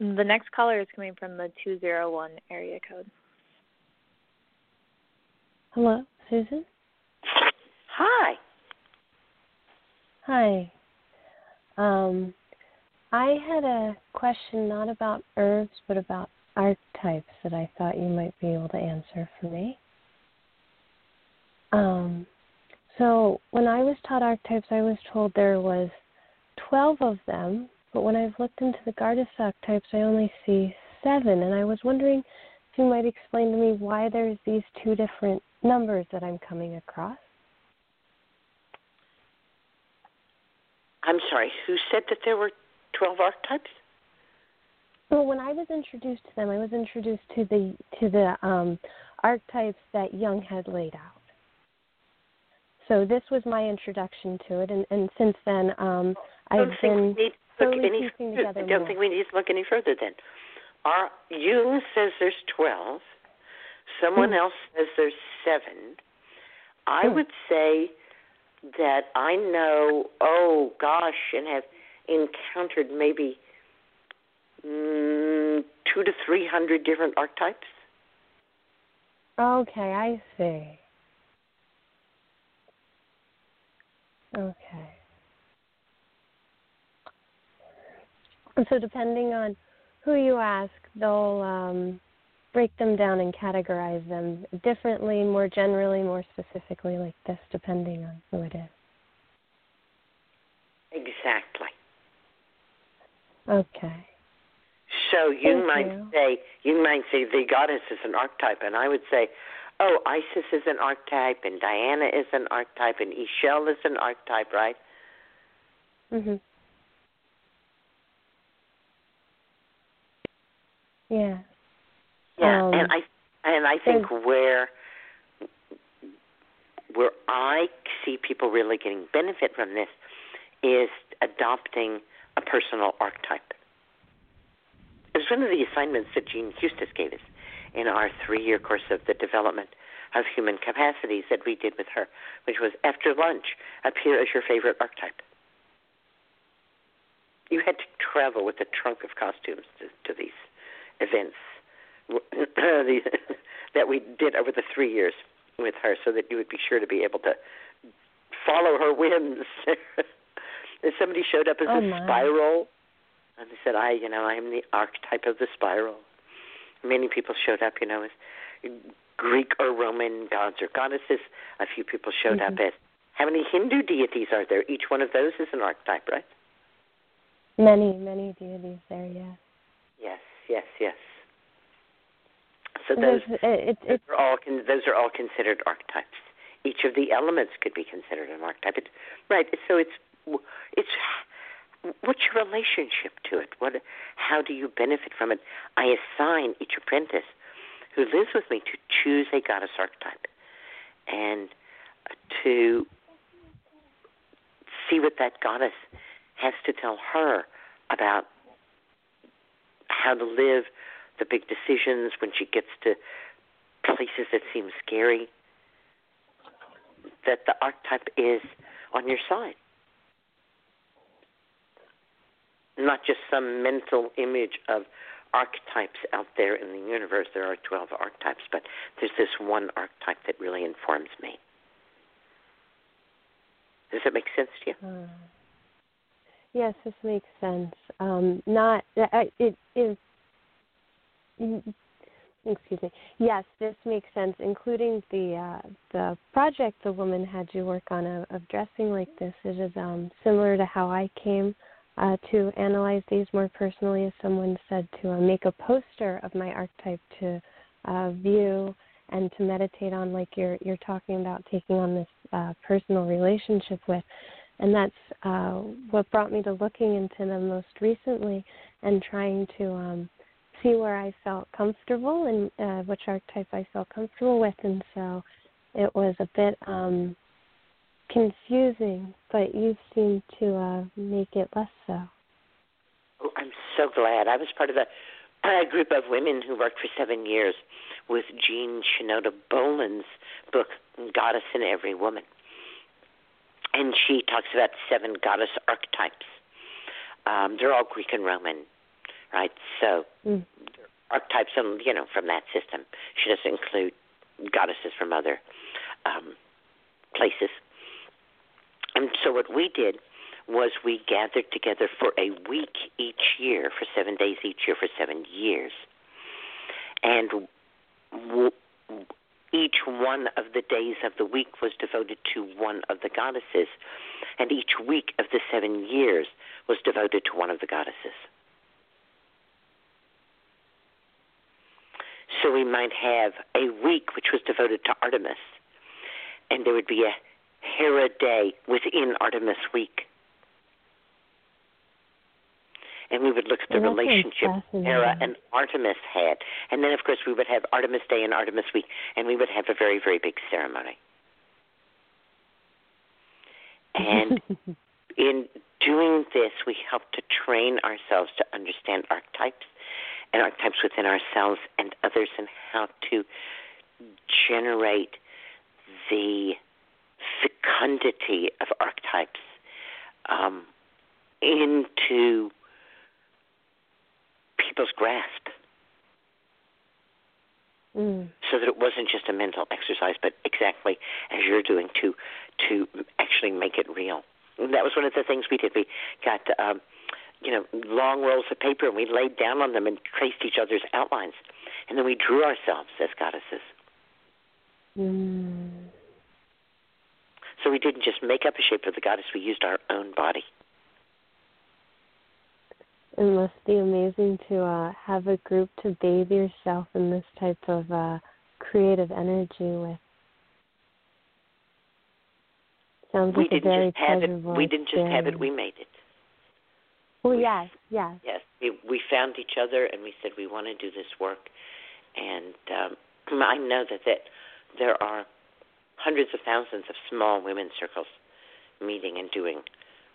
Speaker 4: The next caller is coming from the 201 area code.
Speaker 10: Hello, Susun.
Speaker 5: Hi.
Speaker 10: Hi. Um, I had a question not about herbs, but about archetypes that I thought you might be able to answer for me. Um, so when I was taught archetypes, I was told there was 12 of them, but when I've looked into the Gardas archetypes, I only see seven, and I was wondering if you might explain to me why there's these two different numbers that I'm coming across.
Speaker 5: I'm sorry. Who said that there were 12 archetypes?
Speaker 10: Well, when I was introduced to them, I was introduced to the to the um, archetypes that Jung had laid out. So this was my introduction to it, and, and since then, um,
Speaker 5: I
Speaker 10: I've
Speaker 5: don't think
Speaker 10: been
Speaker 5: we need to look
Speaker 10: slowly
Speaker 5: any
Speaker 10: piecing together
Speaker 5: I don't
Speaker 10: more.
Speaker 5: think we need to look any further then. Our, Jung says there's 12. Someone
Speaker 10: Hmm.
Speaker 5: else says there's seven. I
Speaker 10: Hmm.
Speaker 5: would say that I know, oh gosh, and have encountered maybe mm, two to three hundred different archetypes.
Speaker 10: Okay, I see. Okay. So, depending on who you ask, they'll um, break them down and categorize them differently, more generally, more specifically, like this, depending on who it is.
Speaker 5: Exactly.
Speaker 10: Okay.
Speaker 5: So you
Speaker 10: Thank
Speaker 5: might
Speaker 10: you.
Speaker 5: say you might say the goddess is an archetype, and I would say, oh, Isis is an archetype, and Diana is an archetype, and Ixchel is an archetype, right?
Speaker 10: Mhm. Yeah.
Speaker 5: Yeah,
Speaker 10: Um,
Speaker 5: and I and I think where where I see people really getting benefit from this is adopting a personal archetype. It was one of the assignments that Jean Houston gave us in our three-year course of the development of human capacities that we did with her, which was after lunch, appear as your favorite archetype. You had to travel with a trunk of costumes to, to these events [CLEARS THROAT] [LAUGHS] that we did over the three years with her so that you would be sure to be able to follow her whims. [LAUGHS] and somebody showed up as
Speaker 10: Oh,
Speaker 5: a
Speaker 10: my.
Speaker 5: spiral and they said, I you know, I am the archetype of the spiral. Many people showed up, you know, as Greek or Roman gods or goddesses. A few people showed up
Speaker 10: Mhm.
Speaker 5: as how many Hindu deities are there? Each one of those is an archetype, right?
Speaker 10: Many, many deities there, yes.
Speaker 5: Yes, yes, yes. So those,
Speaker 10: it, it,
Speaker 5: those are all those are all considered archetypes. Each of the elements could be considered an archetype. It's, right. So it's it's what's your relationship to it? What how do you benefit from it? I assign each apprentice who lives with me to choose a goddess archetype and uh, to see what that goddess has to tell her about how to live, the big decisions when she gets to places that seem scary, that the archetype is on your side. Not just some mental image of archetypes out there in the universe. There are 12 archetypes, but there's this one archetype that really informs me. Does that make sense to you?
Speaker 10: Uh, yes, this makes sense. Um, not I- it is. Excuse me. Yes, this makes sense, including the uh, the project the woman had you work on of, of dressing like this. It is um, similar to how I came uh, to analyze these more personally, as someone said, to uh, make a poster of my archetype to uh, view and to meditate on, like you're you're talking about taking on this uh, personal relationship with. And that's uh, what brought me to looking into them most recently and trying to um, see where I felt comfortable and uh, which archetype I felt comfortable with. And so it was a bit um, confusing, but you seem to uh, make it less so.
Speaker 5: Oh, I'm so glad. I was part of a, [CLEARS THROAT] a group of women who worked for seven years with Jean Shinoda Bolen's book, Goddess in Every Woman. And she talks about seven goddess archetypes. Um, they're all Greek and Roman, right? So
Speaker 10: mm.
Speaker 5: archetypes, and you know, from that system. She doesn't include goddesses from other um, places. And so what we did was we gathered together for a week each year, for seven days each year, for seven years, and w- each one of the days of the week was devoted to one of the goddesses, and each week of the seven years was devoted to one of the goddesses. So we might have a week which was devoted to Artemis, and there would be a Hera day within Artemis week. And we would look at the
Speaker 10: Well,
Speaker 5: relationship Hera and Artemis had. And then, of course, we would have Artemis Day and Artemis Week, and we would have a very, very big ceremony. And [LAUGHS] in doing this, we help to train ourselves to understand archetypes and archetypes within ourselves and others, and how to generate the fecundity of archetypes um, into people's grasp
Speaker 10: Mm.
Speaker 5: so that it wasn't just a mental exercise, but exactly as you're doing to to actually make it real. And that was one of the things we did. We got um, you know long rolls of paper and we laid down on them and traced each other's outlines, and then we drew ourselves as goddesses.
Speaker 10: Mm.
Speaker 5: So we didn't just make up a shape of the goddess; we used our own body.
Speaker 10: It must be amazing to uh, have a group to bathe yourself in this type of uh, creative energy with. Sounds
Speaker 5: we
Speaker 10: like a
Speaker 5: didn't
Speaker 10: very
Speaker 5: just have it. We didn't just have it. We made it.
Speaker 10: Well, yes, yes.
Speaker 5: Yes, we, we found each other and we said we want to do this work, and um, [CLEARS THROAT] I know that that there are hundreds of thousands of small women's circles meeting and doing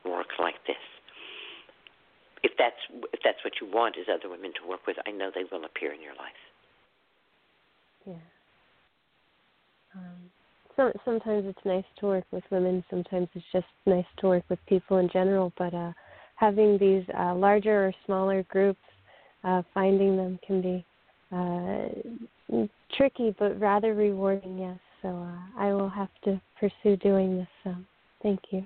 Speaker 5: work like this. If that's if that's what you want is other women to work with, I know they will appear in your life.
Speaker 10: Yeah. Um, so sometimes it's nice to work with women. Sometimes it's just nice to work with people in general. But uh, having these uh, larger or smaller groups, uh, finding them can be uh, tricky, but rather rewarding. Yes. So uh, I will have to pursue doing this. So thank you.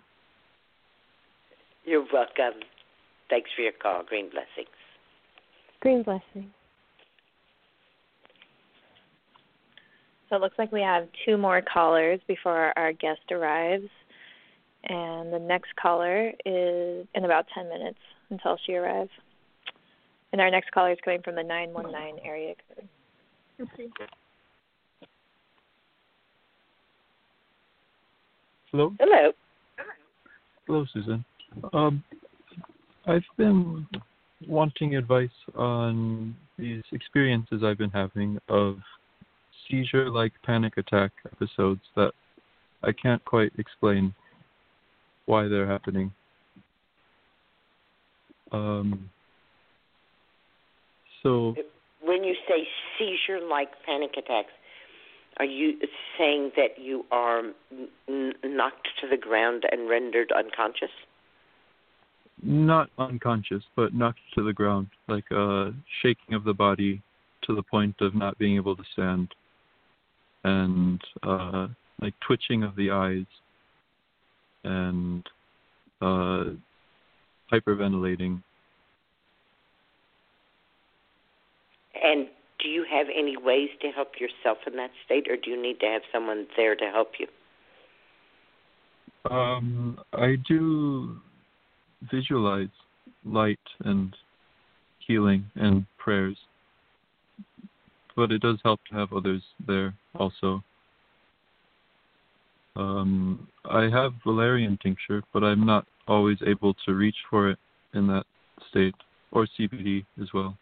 Speaker 5: You're welcome. Thanks for your call. Green blessings.
Speaker 10: Green blessing.
Speaker 4: So it looks like we have two more callers before our guest arrives. And the next caller is in about 10 minutes until she arrives. And our next caller is coming from the 919 area code. Okay.
Speaker 11: Hello.
Speaker 5: Hello.
Speaker 11: Hello, Susun. Um, I've been wanting advice on these experiences I've been having of seizure like panic attack episodes that I can't quite explain why they're happening. Um, so.
Speaker 5: When you say seizure like panic attacks, are you saying that you are n- knocked to the ground and rendered unconscious?
Speaker 11: Not unconscious, but knocked to the ground, like a shaking of the body to the point of not being able to stand, and uh, like twitching of the eyes, and uh, hyperventilating.
Speaker 5: And do you have any ways to help yourself in that state, or do you need to have someone there to help you?
Speaker 11: Um, I do visualize light and healing and prayers, but it does help to have others there also. Um, I have valerian tincture, but I'm not always able to reach for it in that state, or CBD as well.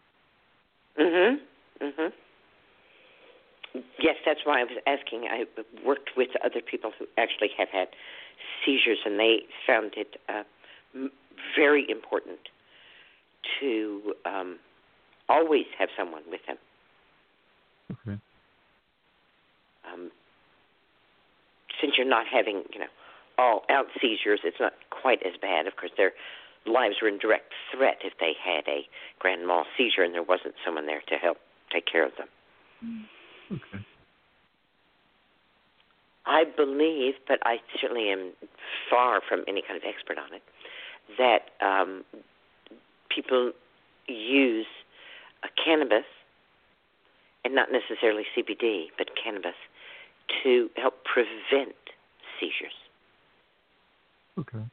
Speaker 5: Mhm. Mhm. Yes, that's why I was asking. I worked with other people who actually have had seizures, and they found it uh, very important to um, always have someone with them.
Speaker 11: Okay.
Speaker 5: Um, since you're not having, you know, all out seizures, it's not quite as bad. Of course, their lives were in direct threat if they had a grand mal seizure and there wasn't someone there to help take care of them.
Speaker 11: Okay.
Speaker 5: I believe, but I certainly am far from any kind of expert on it, that um, people use a cannabis, and not necessarily CBD, but cannabis, to help prevent seizures.
Speaker 11: Okay.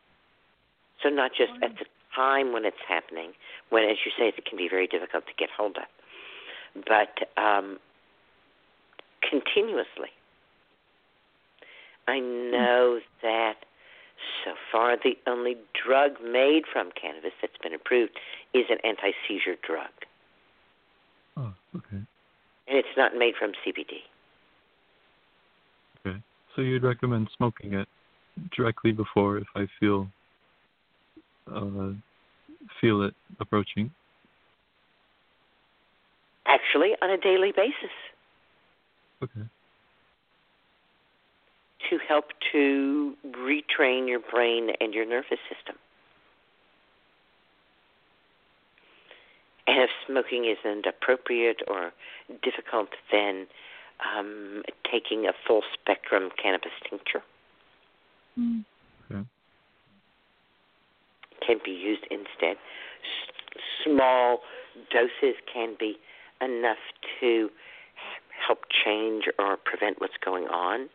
Speaker 5: So not just at the time when it's happening, when, as you say, it can be very difficult to get hold of, but um, continuously. I know that so far the only drug made from cannabis that's been approved is an anti-seizure drug.
Speaker 11: Oh, okay.
Speaker 5: And it's not made from CBD.
Speaker 11: Okay. So you'd recommend smoking it directly before if I feel uh, feel it approaching?
Speaker 5: Actually, on a daily basis.
Speaker 11: Okay.
Speaker 5: To help to retrain your brain and your nervous system. And if smoking isn't appropriate or difficult, then um, taking a full spectrum cannabis tincture
Speaker 11: mm. okay.
Speaker 5: can be used instead. S- small doses can be enough to help change or prevent what's going on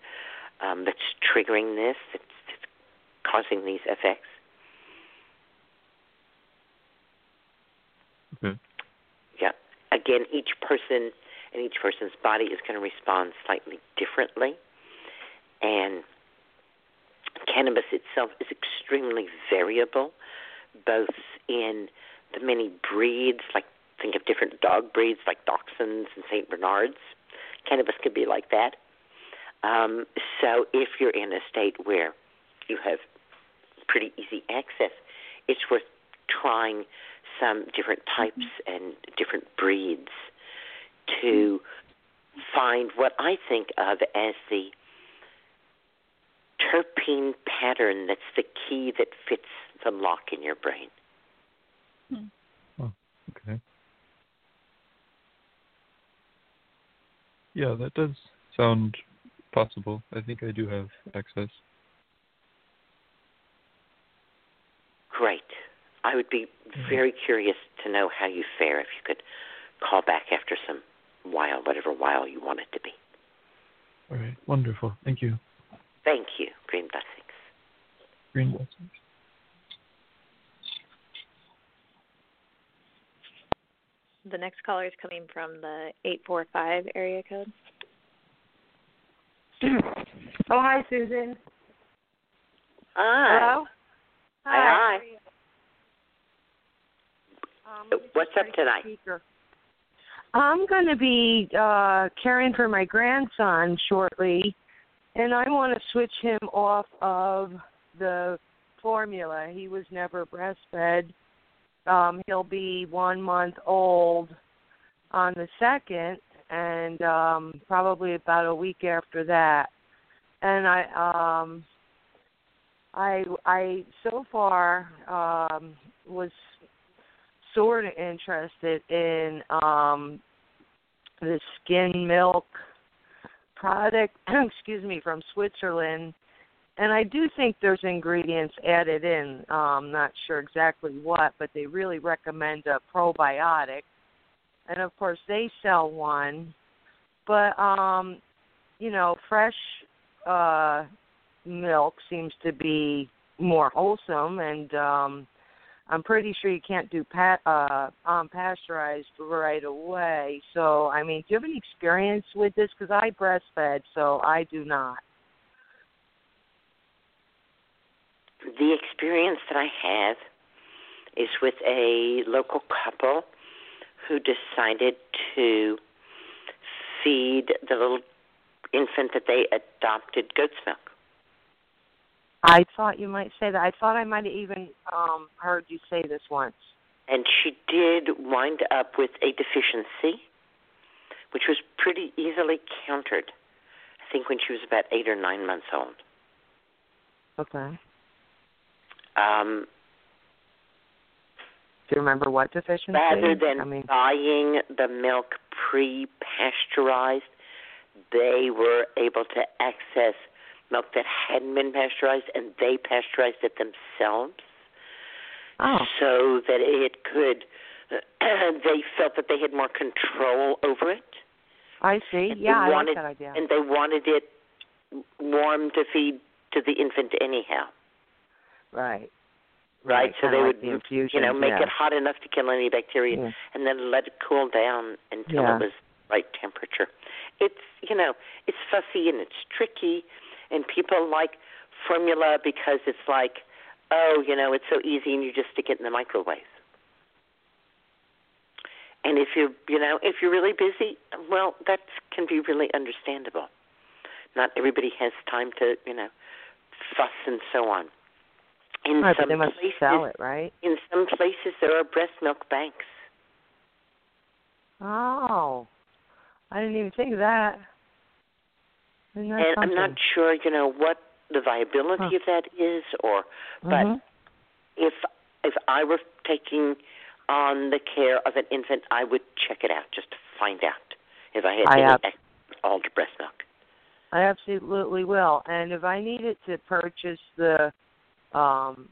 Speaker 5: um, that's triggering this, that's, that's causing these effects.
Speaker 11: Okay.
Speaker 5: Yeah. Again, each person and each person's body is going to respond slightly differently. And cannabis itself is extremely variable, both in the many breeds, like think of different dog breeds like Dachshunds and St. Bernards. Cannabis could be like that. Um, so if you're in a state where you have pretty easy access, it's worth trying some different types mm-hmm. and different breeds to mm-hmm. find what I think of as the terpene pattern that's the key that fits the lock in your brain.
Speaker 11: Oh, okay. Yeah, that does sound possible. I think I do have access.
Speaker 5: Great. I would be mm-hmm. very curious to know how you fare if you could call back after some while, whatever while you want it to be.
Speaker 11: All right. Wonderful. Thank you.
Speaker 5: Thank you. Green blessings.
Speaker 11: Green blessings.
Speaker 4: The next caller is coming from the 845 area code. [CLEARS THROAT]
Speaker 12: oh, hi, Susun.
Speaker 5: Hi.
Speaker 12: Hello?
Speaker 5: Hi, hi.
Speaker 12: Um,
Speaker 5: What's up tonight?
Speaker 12: speaker. I'm going to be uh caring for my grandson shortly, and I want to switch him off of the formula. He was never breastfed. Um, he'll be one month old on the second, and um, probably about a week after that. And I, um, I, I so far um, was sort of interested in um the skin milk product [CLEARS THROAT] excuse me from Switzerland and I do think there's ingredients added in um not sure exactly what but they really recommend a probiotic and of course they sell one but um you know fresh uh milk seems to be more wholesome and um I'm pretty sure you can't do pat uh unpasteurized right away. So, I mean, do you have any experience with this? Because I breastfed, so I do not.
Speaker 5: The experience that I have is with a local couple who decided to feed the little infant that they adopted goat's milk.
Speaker 12: I thought you might say that. I thought I might have even um heard you say this once.
Speaker 5: And she did wind up with a deficiency, which was pretty easily countered. I think when she was about eight or nine months old.
Speaker 12: Okay.
Speaker 5: Um,
Speaker 12: Do you remember what deficiency?
Speaker 5: rather than
Speaker 12: I mean,
Speaker 5: buying the milk pre-pasteurized, they were able to access milk that hadn't been pasteurized, and they pasteurized it themselves,
Speaker 12: oh,
Speaker 5: so that it could. [CLEARS THROAT] they felt that they had more control over it.
Speaker 12: I see.
Speaker 5: And
Speaker 12: Yeah, I
Speaker 5: wanted,
Speaker 12: like that idea.
Speaker 5: And they wanted it warm to feed to the infant anyhow.
Speaker 12: Right.
Speaker 5: Right, so they
Speaker 12: like
Speaker 5: would,
Speaker 12: the
Speaker 5: you know, make
Speaker 12: yeah.
Speaker 5: it hot enough to kill any bacteria,
Speaker 12: Yeah.
Speaker 5: and then let it cool down until
Speaker 12: Yeah.
Speaker 5: it was right temperature. It's, you know, it's fussy and it's tricky, and people like formula because it's like, oh, you know, it's so easy, and you just stick it in the microwave. And if you're, you know, if you're really busy, well, that can be really understandable. Not everybody has time to, you know, fuss and so on. In
Speaker 12: right, but
Speaker 5: some
Speaker 12: they must
Speaker 5: places,
Speaker 12: sell it, right?
Speaker 5: in some places there are breast milk banks.
Speaker 12: Oh, I didn't even think of that. That
Speaker 5: and I'm not sure, you know, what the viability
Speaker 12: Huh.
Speaker 5: of that is or but
Speaker 12: Mhm.
Speaker 5: if if I were taking on the care of an infant, I would check it out just to find out if I had
Speaker 12: I
Speaker 5: any
Speaker 12: have-
Speaker 5: access at all to breast milk.
Speaker 12: I absolutely will. And if I needed to purchase the um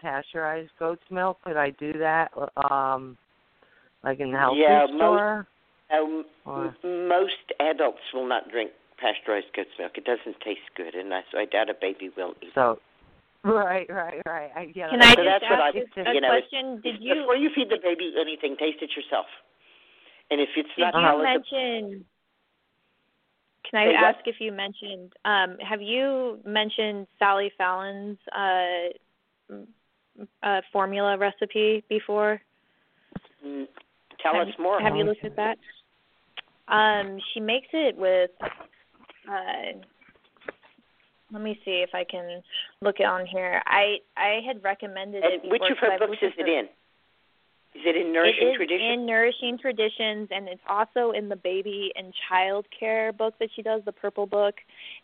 Speaker 12: pasteurized goat's milk, could I do that? Um like in the health
Speaker 5: Yeah,
Speaker 12: food
Speaker 5: most- Um, most adults will not drink pasteurized goat's milk. It doesn't taste good, and I, so I doubt a baby will either.
Speaker 12: So [LAUGHS] Right, right, right. I get
Speaker 4: Can
Speaker 12: it.
Speaker 4: I
Speaker 5: So
Speaker 4: just
Speaker 5: that's what
Speaker 4: ask
Speaker 5: I,
Speaker 4: a, a
Speaker 5: you know,
Speaker 4: question? Did you
Speaker 5: before you feed the baby anything, taste it yourself. And if it's
Speaker 4: did
Speaker 5: not
Speaker 4: you
Speaker 5: palatable,
Speaker 4: mention? Can I ask if you mentioned? Um, have you mentioned Sally Fallon's uh, uh, formula recipe before?
Speaker 5: mm, tell
Speaker 4: have,
Speaker 5: us more.
Speaker 4: Have you looked at that? Um, she makes it with. Uh, let me see if I can look it on here. I I had recommended it
Speaker 5: And
Speaker 4: before.
Speaker 5: which of her books is it in? Is it in Nourishing
Speaker 4: it is
Speaker 5: Tradition?
Speaker 4: in Nourishing Traditions, and it's also in the baby and child care book that she does, the purple book.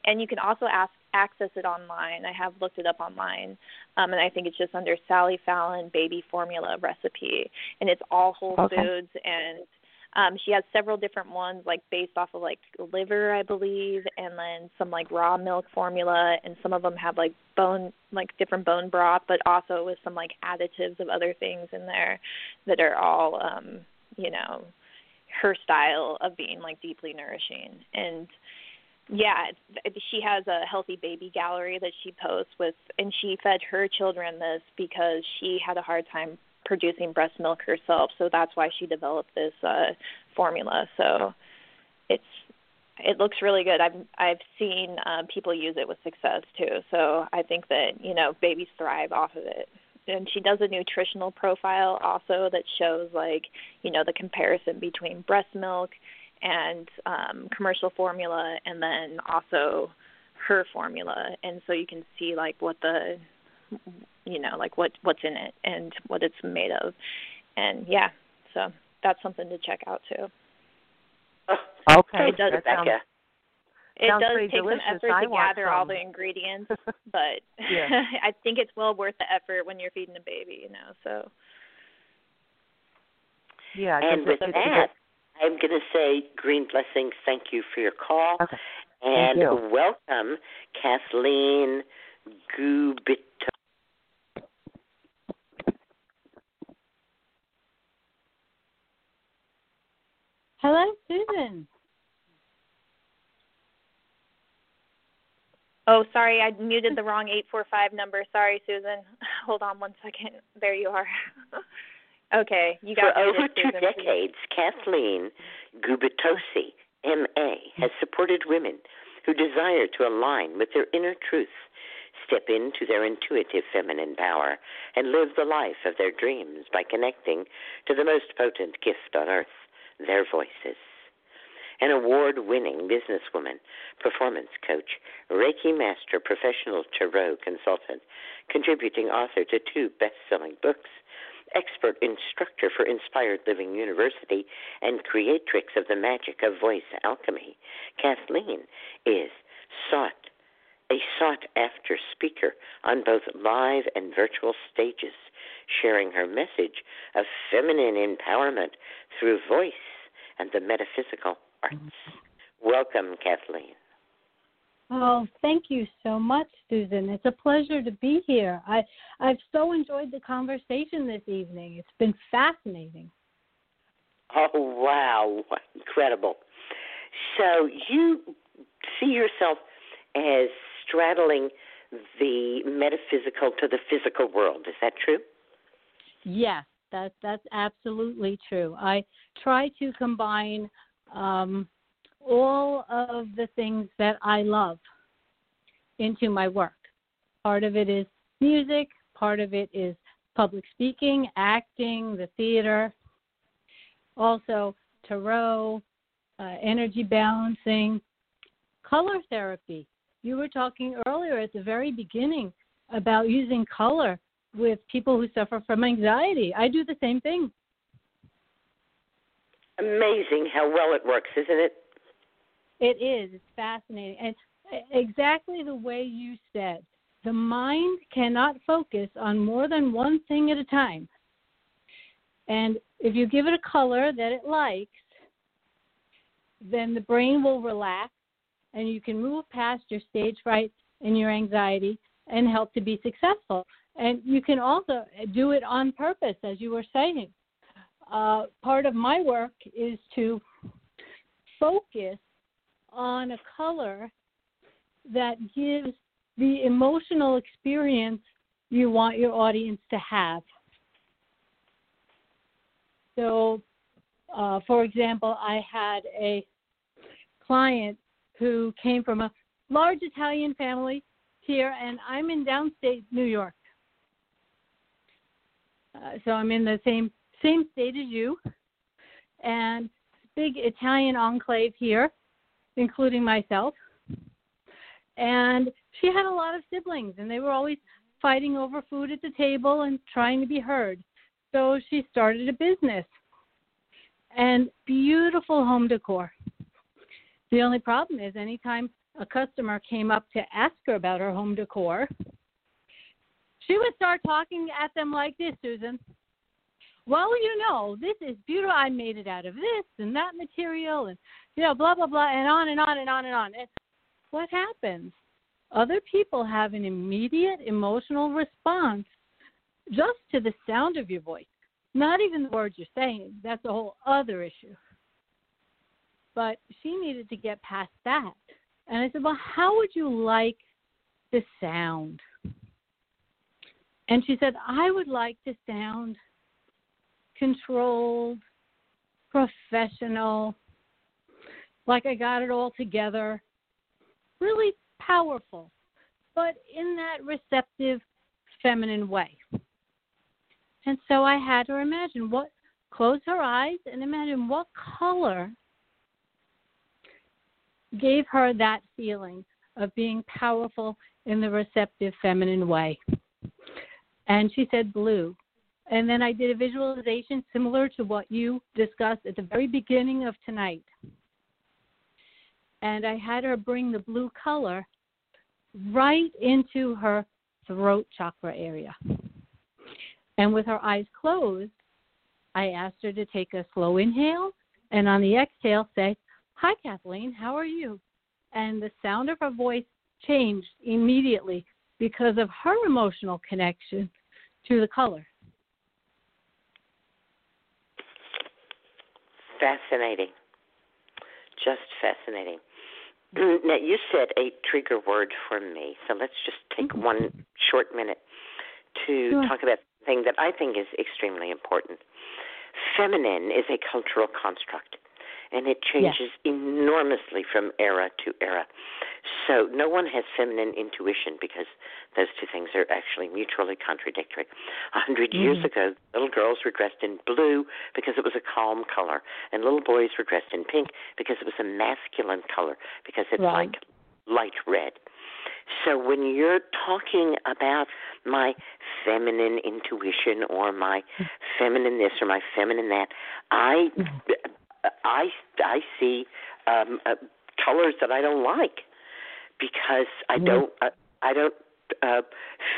Speaker 4: And you can also ask, access it online. I have looked it up online, um, and I think it's just under Sally Fallon Baby Formula Recipe, and it's all whole
Speaker 12: Okay.
Speaker 4: foods. And um, she has several different ones, like based off of like liver, I believe, and then some like raw milk formula, and some of them have like bone, like different bone broth, but also with some like additives of other things in there that are all um you know her style of being like deeply nourishing. And yeah, she has a healthy baby gallery that she posts with, and she fed her children this because she had a hard time producing breast milk herself. So that's why she developed this uh, formula. So it's it looks really good. I've I've seen uh, people use it with success too. So I think that you know babies thrive off of it. And she does a nutritional profile also that shows like you know the comparison between breast milk and um, commercial formula, and then also her formula, and so you can see like what the you know like what what's in it and what it's made of, and yeah, so that's something to check out too.
Speaker 12: Oh, okay,
Speaker 4: it does,
Speaker 12: that sounds,
Speaker 4: it
Speaker 12: sounds
Speaker 4: does take
Speaker 12: delicious.
Speaker 4: some effort
Speaker 12: I
Speaker 4: to
Speaker 12: want
Speaker 4: gather all the ingredients, [LAUGHS] but [LAUGHS] I think it's well worth the effort when you're feeding a baby, you know. So
Speaker 12: Yeah, 'cause
Speaker 5: And with that, I'm going to say green blessings. Thank you for your call.
Speaker 12: Okay.
Speaker 5: And
Speaker 12: you.
Speaker 5: welcome, Kathleen Gubito.
Speaker 13: Hello, Susun.
Speaker 4: Oh, sorry, I muted the wrong 845 number. Sorry, Susun. [LAUGHS] Hold on one second. There you are. [LAUGHS] okay, you got
Speaker 5: For
Speaker 4: muted,
Speaker 5: over two
Speaker 4: Susun.
Speaker 5: decades, Kathleen Gubitosi, MA, has supported women who desire to align with their inner truth, step into their intuitive feminine power, and live the life of their dreams by connecting to the most potent gift on earth, their voices. An award winning businesswoman, performance coach, Reiki master, professional tarot consultant, contributing author to two best selling books, expert instructor for Inspired Living University, and creatrix of the magic of voice alchemy, Kathleen is sought a sought after speaker on both live and virtual stages, sharing her message of feminine empowerment through voice and the metaphysical arts. Welcome, Kathleen.
Speaker 13: Oh, thank you so much, Susun. It's a pleasure to be here. I I've so enjoyed the conversation this evening. It's been fascinating.
Speaker 5: Oh, wow. Incredible. So you see yourself as straddling the metaphysical to the physical world. Is that true?
Speaker 13: Yes, that that's absolutely true. I try to combine um, all of the things that I love into my work. Part of it is music, part of it is public speaking, acting, the theater, also tarot, uh, energy balancing, color therapy. You were talking earlier at the very beginning about using color with people who suffer from anxiety. I do the same thing.
Speaker 5: Amazing how well it works, isn't it?
Speaker 13: It is. It's fascinating. And exactly the way you said, the mind cannot focus on more than one thing at a time. And if you give it a color that it likes, then the brain will relax and you can move past your stage fright and your anxiety and help to be successful. And you can also do it on purpose, as you were saying. Uh, part of my work is to focus on a color that gives the emotional experience you want your audience to have. So, uh, for example, I had a client who came from a large Italian family here, and I'm in downstate New York. Uh, so I'm in the same same state as you, and big Italian enclave here, including myself. And she had a lot of siblings, and they were always fighting over food at the table and trying to be heard. So she started a business and beautiful home decor. The only problem is, anytime a customer came up to ask her about her home decor, she would start talking at them like this, Susun. Well, you know, this is beautiful. I made it out of this and that material, and you know, blah blah blah, and on and on and on and on. And what happens? Other people have an immediate emotional response just to the sound of your voice, not even the words you're saying. That's a whole other issue. But she needed to get past that And I said, Well, how would you like to sound? And she said, I would like to sound controlled, professional, like I got it all together, really powerful, but in that receptive, feminine way. And so I had her imagine what, close her eyes and imagine what color gave her that feeling of being powerful in the receptive, feminine way. And she said blue. And then I did a visualization similar to what you discussed at the very beginning of tonight. And I had her bring the blue color right into her throat chakra area. And with her eyes closed, I asked her to take a slow inhale and on the exhale say, Hi, Kathleen, how are you? And the sound of her voice changed immediately because of her emotional connection to the color.
Speaker 5: Fascinating. Just fascinating. [CLEARS THROAT] Now, you said a trigger word for me, so let's just take
Speaker 13: Mm-hmm.
Speaker 5: one short minute to
Speaker 13: Sure.
Speaker 5: talk about something that I think is extremely important. Feminine is a cultural construct, and it changes enormously from era to era. So, no one has feminine intuition because those two things are actually mutually contradictory. A 100 years
Speaker 13: Mhm.
Speaker 5: ago, little girls were dressed in blue because it was a calm color, and little boys were dressed in pink because it was a masculine color because it's
Speaker 13: Right.
Speaker 5: like light red. So when you're talking about my feminine intuition or my feminine this or my feminine that, I I I see um, uh, colors that I don't like because I
Speaker 13: Mhm.
Speaker 5: don't uh, I don't uh,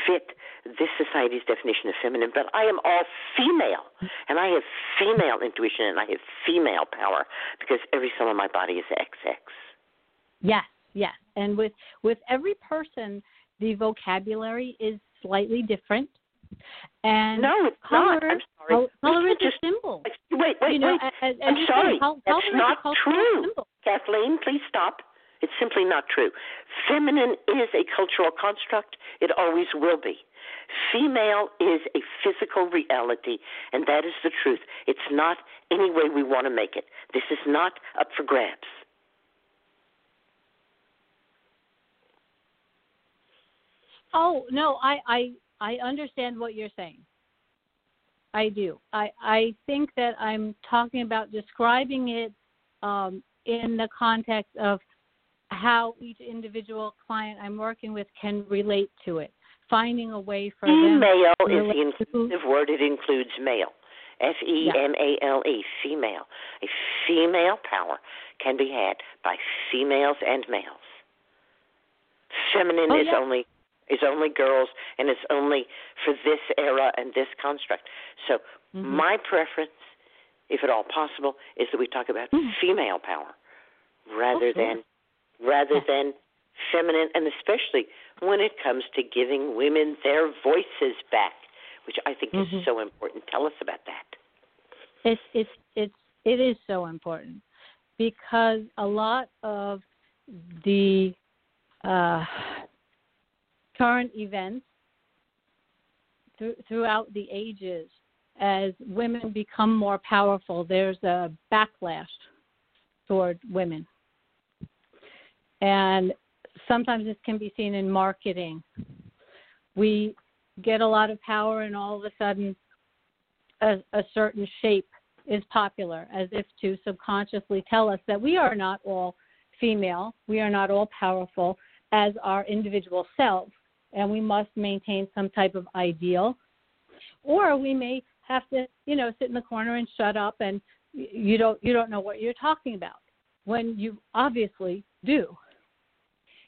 Speaker 5: fit this society's definition of feminine. But I am all female, and I have female intuition and I have female power because every cell in my body is XX.
Speaker 13: Yes, yes. And with with every person, the vocabulary is slightly different. And
Speaker 5: No, it's
Speaker 13: color,
Speaker 5: not. I'm sorry.
Speaker 13: color is
Speaker 5: can't
Speaker 13: a symbol.
Speaker 5: Wait, wait,
Speaker 13: you know,
Speaker 5: wait.
Speaker 13: As, as
Speaker 5: I'm sorry.
Speaker 13: Say,
Speaker 5: That's
Speaker 13: color is a
Speaker 5: not true. Kathleen, please stop. It's simply not true. Feminine is a cultural construct. It always will be. Female is a physical reality, and that is the truth. It's not any way we want to make it. This is not up for grabs.
Speaker 13: Oh no, I I I understand what you're saying. I do. I I think that I'm talking about describing it um, in the context of how each individual client I'm working with can relate to it, finding a way for them.
Speaker 5: Female is the
Speaker 13: to-
Speaker 5: inclusive word. It includes male. F E M A L E, female. A female power can be had by females and males. Feminine
Speaker 13: Oh,
Speaker 5: is
Speaker 13: yeah.
Speaker 5: only is only girls and it's only for this era and this construct. So
Speaker 13: Mhm.
Speaker 5: my preference, if at all possible, is that we talk about female power rather
Speaker 13: sure.
Speaker 5: than rather than feminine and especially when it comes to giving women their voices back, which I think
Speaker 13: Mhm.
Speaker 5: is so important. Tell us about that.
Speaker 13: It's it's it's it is so important because a lot of the uh, current events thr- throughout the ages, as women become more powerful, there's a backlash toward women, and sometimes this can be seen in marketing. We get a lot of power, and all of a sudden, a, a certain shape is popular, as if to subconsciously tell us that we are not all female, we are not all powerful as our individual selves, and we must maintain some type of ideal. Or we may have to, you know, sit in the corner and shut up, and you don't you don't know what you're talking about when you obviously do,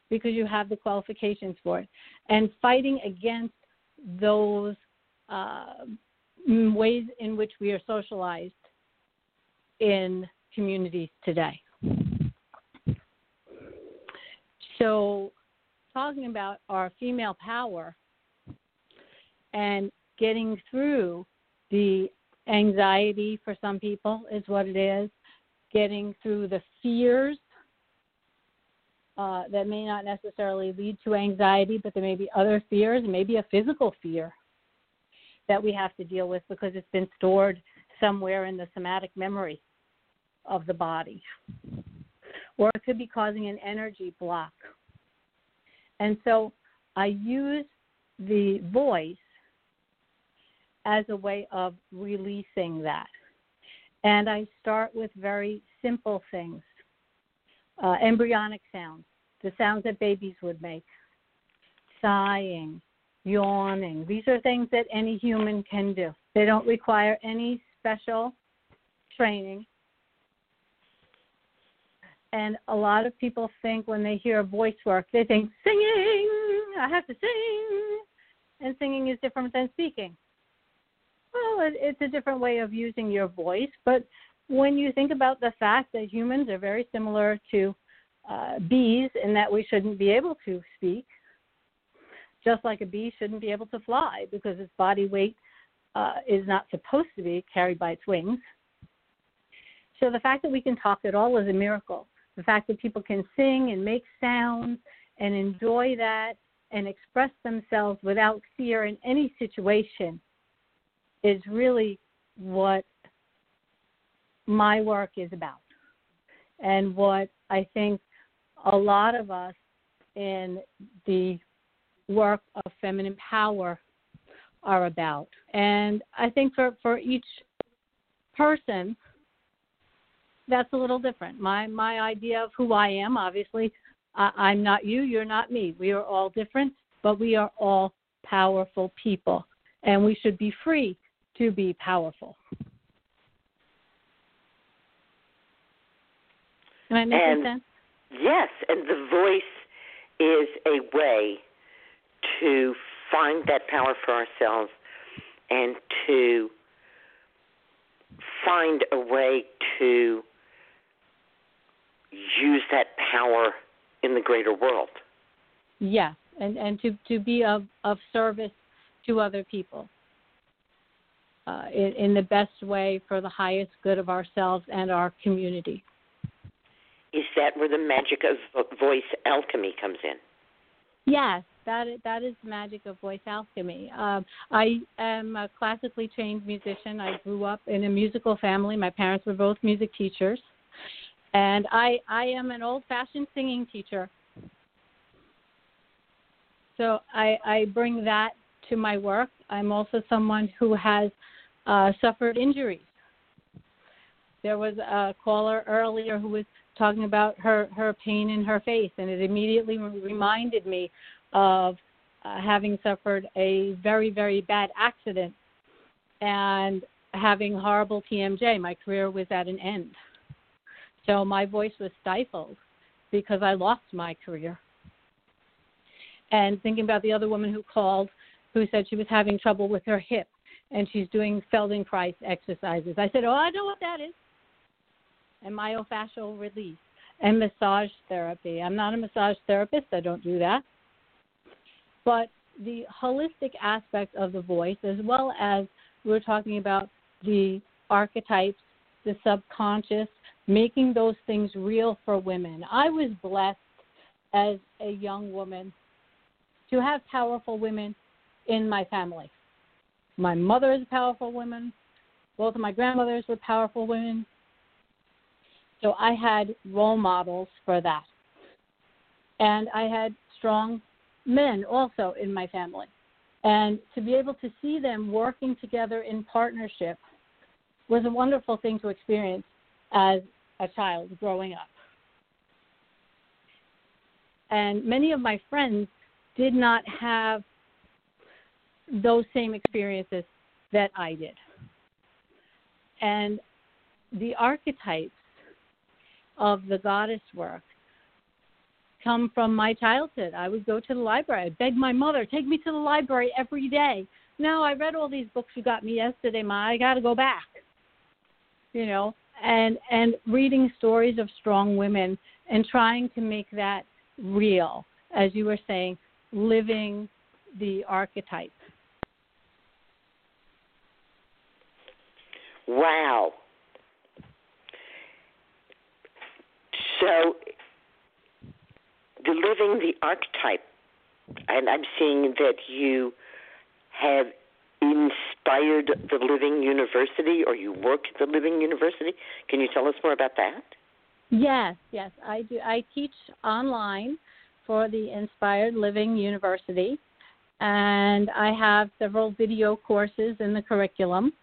Speaker 13: because you have the qualifications for it, and fighting against those. Uh, ways in which we are socialized in communities today. So, talking about our female power and getting through the anxiety for some people is what it is, getting through the fears uh, that may not necessarily lead to anxiety, but there may be other fears, maybe a physical fear that we have to deal with because it's been stored somewhere in the somatic memory of the body. Or it could be causing an energy block. And so I use the voice as a way of releasing that. And I start with very simple things uh, embryonic sounds, the sounds that babies would make, sighing, yawning. These are things that any human can do. They don't require any special training. And a lot of people think when they hear voice work, they think singing, I have to sing. And singing is different than speaking. Well, it, it's a different way of using your voice, but when you think about the fact that humans are very similar to uh, bees in that we shouldn't be able to speak, just like a bee shouldn't be able to fly because its body weight uh, is not supposed to be carried by its wings. So the fact that we can talk at all is a miracle. The fact that people can sing and make sounds and enjoy that and express themselves without fear in any situation is really what my work is about and what I think a lot of us in the work of feminine power are about. And I think for, for each person, that's a little different. My my idea of who I am, obviously, I, I'm not you, you're not me. We are all different, but we are all powerful people, and we should be free to be powerful. Am I making sense?
Speaker 5: Yes, and the voice is a way to find that power for ourselves and to find a way to use that power in the greater world.
Speaker 13: Yes, and and to to be of of service to other people uh, in, in the best way for the highest good of ourselves and our community.
Speaker 5: Is that where the magic of voice alchemy comes in?
Speaker 13: Yes, that is, that is the magic of voice alchemy. Um, I am a classically trained musician. I grew up in a musical family. My parents were both music teachers, and I I am an old-fashioned singing teacher. So I I bring that to my work. I'm also someone who has uh, suffered injuries. There was a caller earlier who was talking about her her pain in her face, and it immediately reminded me of uh, having suffered a very very bad accident and having horrible TMJ. My career was at an end, so my voice was stifled because I lost my career. And thinking about the other woman who called, who said she was having trouble with her hip, and she's doing Feldenkrais exercises. I said, "Oh, I know what that is." And myofascial release and massage therapy. I'm not a massage therapist. I don't do that. But the holistic aspect of the voice, as well as we're talking about the archetypes, the subconscious, making those things real for women. I was blessed as a young woman to have powerful women in my family. My mother is a powerful woman. Both of my grandmothers were powerful women. So I had role models for that. And I had strong men also in my family. And to be able to see them working together in partnership was a wonderful thing to experience as a child growing up. And many of my friends did not have those same experiences that I did. And the archetypes of the goddess work come from my childhood. I would go to the library. I begged my mother, take me to the library every day. No, I read all these books you got me yesterday, Ma. I got to go back. You know, and and reading stories of strong women and trying to make that real, as you were saying, living the archetype.
Speaker 5: Wow. So the living the archetype, and I'm seeing that you have inspired the Living University, or you work at the Living University. Can you tell us more about that?
Speaker 13: Yes, yes, I do. I teach online for the Inspired Living University, and I have several video courses in the curriculum.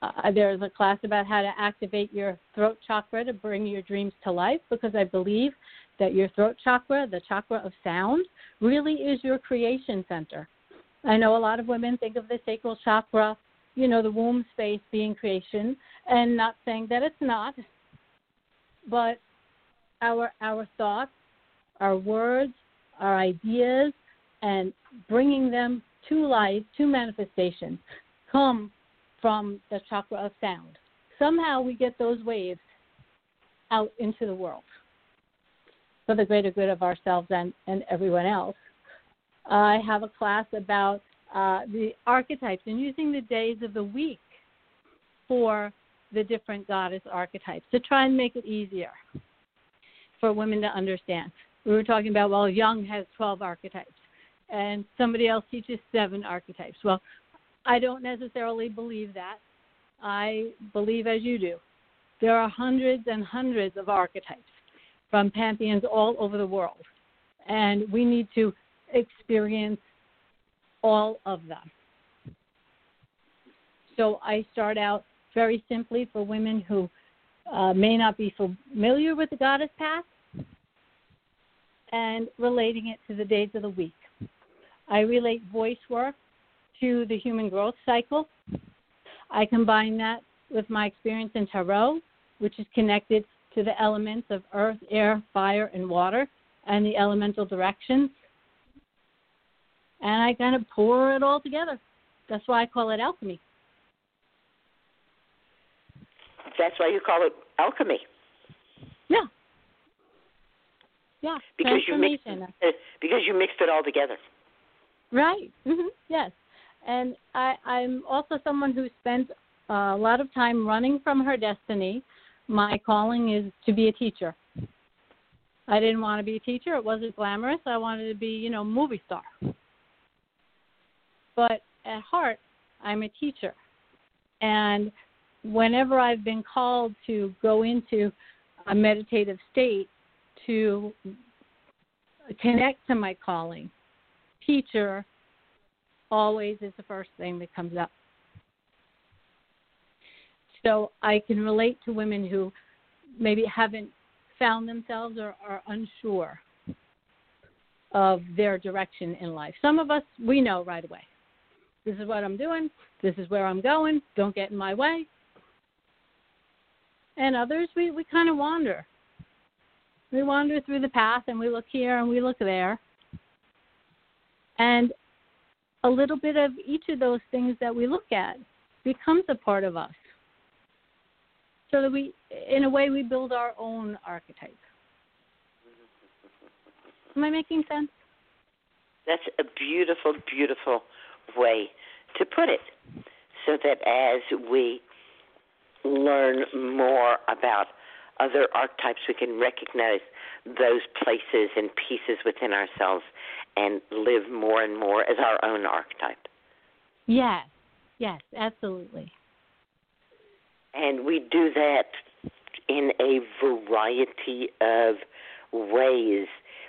Speaker 13: Uh, there's a class about how to activate your throat chakra to bring your dreams to life because I believe that your throat chakra, the chakra of sound, really is your creation center. I know a lot of women think of the sacral chakra, you know, the womb space being creation, and not saying that it's not. But our our thoughts, our words, our ideas, and bringing them to life, to manifestation, come from the chakra of sound. Somehow we get those waves out into the world for the greater good of ourselves and, and everyone else. I have a class about uh, the archetypes and using the days of the week for the different goddess archetypes to try and make it easier for women to understand. We were talking about, well, Jung has 12 archetypes, and somebody else teaches seven archetypes. Well, I don't necessarily believe that. I believe, as you do, there are hundreds and hundreds of archetypes from pantheons all over the world, and we need to experience all of them. So I start out very simply for women who uh, may not be familiar with the goddess path and relating it to the days of the week. I relate voice work to the human growth cycle. I combine that with my experience in tarot, which is connected to the elements of earth, air, fire, and water, and the elemental directions. And I kind of pour it all together. That's why I call it alchemy.
Speaker 5: That's why you call it alchemy.
Speaker 13: Yeah. Yeah.
Speaker 5: Because you mixed it, [LAUGHS] because you mixed it all together.
Speaker 13: Right. Mm-hmm. Yes. And I, I'm also someone who spent a lot of time running from her destiny. My calling is to be a teacher. I didn't want to be a teacher. It wasn't glamorous. I wanted to be, you know, movie star. But at heart, I'm a teacher. And whenever I've been called to go into a meditative state to connect to my calling, teacher always is the first thing that comes up. So I can relate to women who maybe haven't found themselves or are unsure of their direction in life. Some of us, we know right away. This is what I'm doing. This is where I'm going. Don't get in my way. And others, we, we kind of wander. We wander through the path and we look here and we look there. And a little bit of each of those things that we look at becomes a part of us. So that we, in a way, we build our own archetype. Am I making sense?
Speaker 5: That's a beautiful, beautiful way to put it. So that as we learn more about other archetypes, we can recognize those places and pieces within ourselves and live more and more as our own archetype.
Speaker 13: Yes, yes, absolutely.
Speaker 5: And we do that in a variety of ways.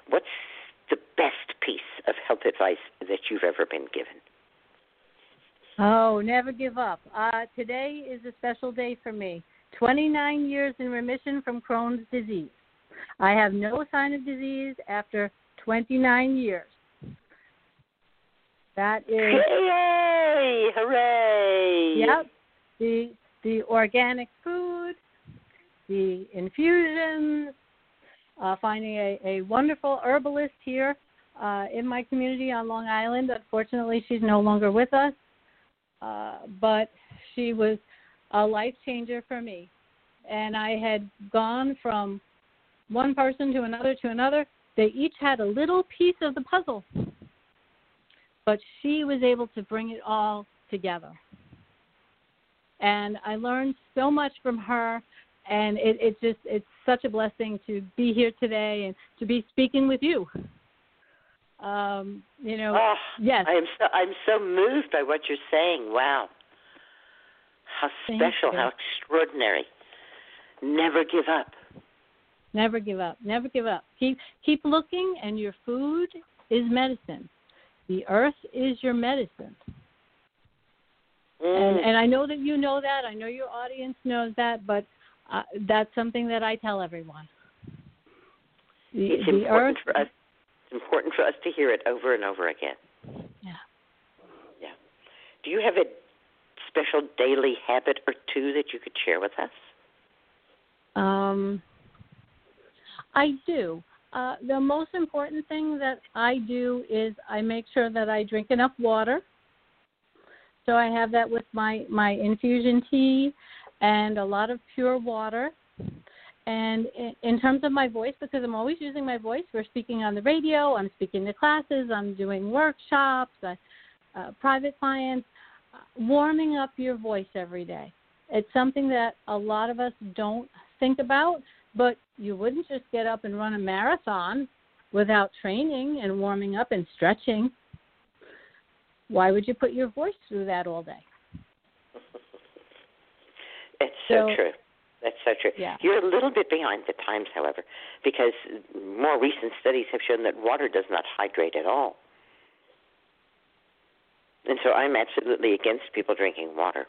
Speaker 5: What's the best piece of health advice that you've ever been given?
Speaker 13: Oh, never give up. Uh, today is a special day for me. 29 years in remission from Crohn's disease. I have no sign of disease after 29 years. That is.
Speaker 5: Yay! Hooray!
Speaker 13: Yep. The the organic food, the infusions, uh, finding a, a wonderful herbalist here uh, in my community on Long Island. Unfortunately, she's no longer with us, uh, but she was a life changer for me. And I had gone from one person to another to another. They each had a little piece of the puzzle, but she was able to bring it all together. And I learned so much from her, and it, it just it's such a blessing to be here today and to be speaking with you. Um, you know,
Speaker 5: oh,
Speaker 13: yes,
Speaker 5: I am so I'm so moved by what you're saying. Wow, how special, how extraordinary. Never give up.
Speaker 13: Never give up. Never give up. Keep keep looking, and your food is medicine. The earth is your medicine.
Speaker 5: Mm.
Speaker 13: And and I know that you know that. I know your audience knows that, but uh, that's something that I tell everyone. The,
Speaker 5: it's important
Speaker 13: earth.
Speaker 5: for us. It's important for us to hear it over and over again.
Speaker 13: Yeah.
Speaker 5: Yeah. Do you have a special daily habit or two that you could share with us?
Speaker 13: Um, I do. Uh, the most important thing that I do is I make sure that I drink enough water. So I have that with my my infusion tea and a lot of pure water. And in, terms of my voice, because I'm always using my voice, we're speaking on the radio, I'm speaking to classes, I'm doing workshops, uh, uh, private clients. Uh, warming up your voice every day. It's something that a lot of us don't think about, but you wouldn't just get up and run a marathon without training and warming up and stretching. Why would you put your voice through that all day? [LAUGHS]
Speaker 5: It's so,
Speaker 13: So-
Speaker 5: true. That's so true.
Speaker 13: Yeah.
Speaker 5: You're a little bit behind the times, however, because more recent studies have shown that water does not hydrate at all. And so I'm absolutely against people drinking water.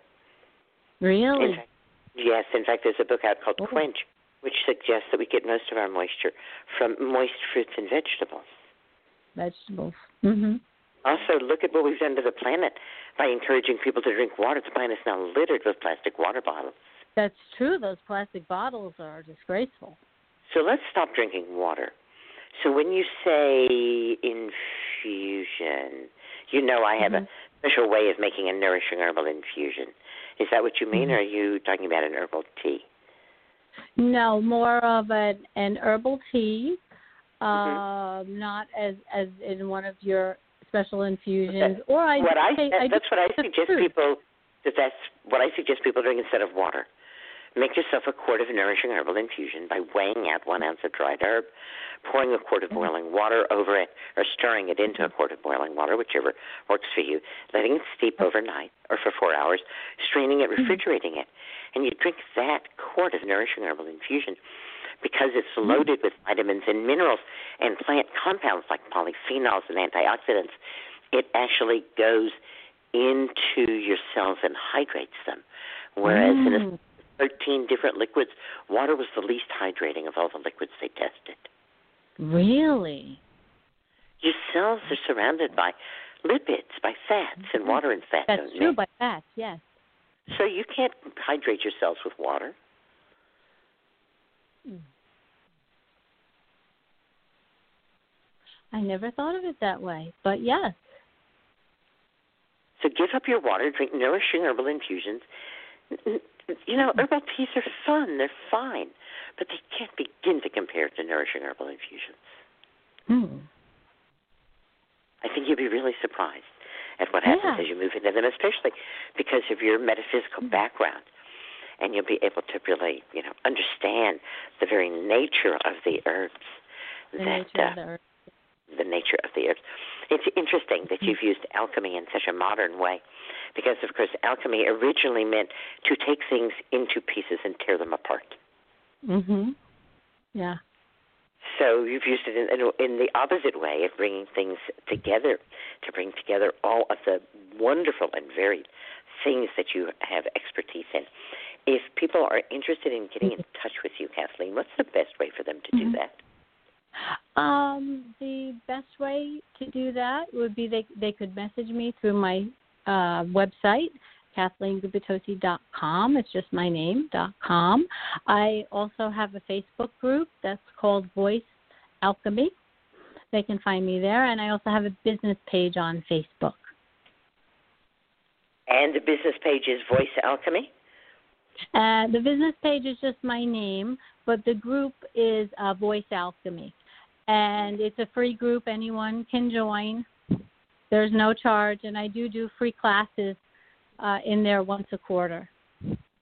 Speaker 13: Really?
Speaker 5: In fact, yes, in fact, there's a book out called
Speaker 13: Oh.
Speaker 5: Quench, which suggests that we get most of our moisture from moist fruits and vegetables.
Speaker 13: Vegetables. Mhm.
Speaker 5: Also, look at what we've done to the planet by encouraging people to drink water. The planet is now littered with plastic water bottles.
Speaker 13: That's true. Those plastic bottles are disgraceful.
Speaker 5: So let's stop drinking water. So when you say infusion, you know I have
Speaker 13: Mhm.
Speaker 5: a special way of making a nourishing herbal infusion. Is that what you mean,
Speaker 13: Mhm.
Speaker 5: or are you talking about an herbal tea?
Speaker 13: No, more of an an herbal tea,
Speaker 5: Mm-hmm.
Speaker 13: um, not as as in one of your special infusions. Or I
Speaker 5: what I, that-
Speaker 13: I
Speaker 5: that's what I suggest
Speaker 13: fruit.
Speaker 5: people that that's what I suggest people drink instead of water. Make yourself a quart of nourishing herbal infusion by weighing out one ounce of dried herb, pouring a quart of boiling water over it, or stirring it into a quart of boiling water, whichever works for you. Letting it steep overnight or for four hours, straining it, refrigerating it, and you drink that quart of nourishing herbal infusion because it's loaded with vitamins and minerals and plant compounds like polyphenols and antioxidants. It actually goes into your cells and hydrates them. Whereas in a
Speaker 13: Mm.
Speaker 5: 13 different liquids, water was the least hydrating of all the liquids they tested.
Speaker 13: Really?
Speaker 5: Your cells are surrounded by lipids, by fats, and mm-hmm. water and fat
Speaker 13: That's
Speaker 5: don't
Speaker 13: true
Speaker 5: mix.
Speaker 13: by that, yes.
Speaker 5: So you can't hydrate your cells with water. Hmm.
Speaker 13: I never thought of it that way. But yes.
Speaker 5: So give up your water, drink nourishing herbal infusions. You know, herbal teas are fun, they're fine, but they can't begin to compare to nourishing herbal infusions.
Speaker 13: Hmm.
Speaker 5: I think you'll be really surprised at what happens
Speaker 13: Yeah.
Speaker 5: as you move into them, especially because of your metaphysical background. And you'll be able to really, you know, understand the very nature of the herbs.
Speaker 13: The
Speaker 5: that
Speaker 13: nature
Speaker 5: uh,
Speaker 13: of the earth.
Speaker 5: the nature of the herbs. It's interesting that
Speaker 13: Mm-hmm.
Speaker 5: you've used alchemy in such a modern way, because of course alchemy originally meant to take things into pieces and tear them apart.
Speaker 13: Mhm. Yeah.
Speaker 5: So you've used it in, in, in the opposite way of bringing things together, to bring together all of the wonderful and varied things that you have expertise in. If people are interested in getting in touch with you, Kathleen, what's the best way for them to do
Speaker 13: Mhm.
Speaker 5: that?
Speaker 13: Um, the best way to do that would be they they could message me through my uh, website, KathleenGubitosi.com. It's just my name dot com. I also have a Facebook group that's called Voice Alchemy. They can find me there, and I also have a business page on Facebook.
Speaker 5: And the business page is Voice Alchemy.
Speaker 13: Uh, the business page is just my name, but the group is uh, Voice Alchemy. And it's a free group, anyone can join. There's no charge, and I do do free classes uh, in there once a quarter.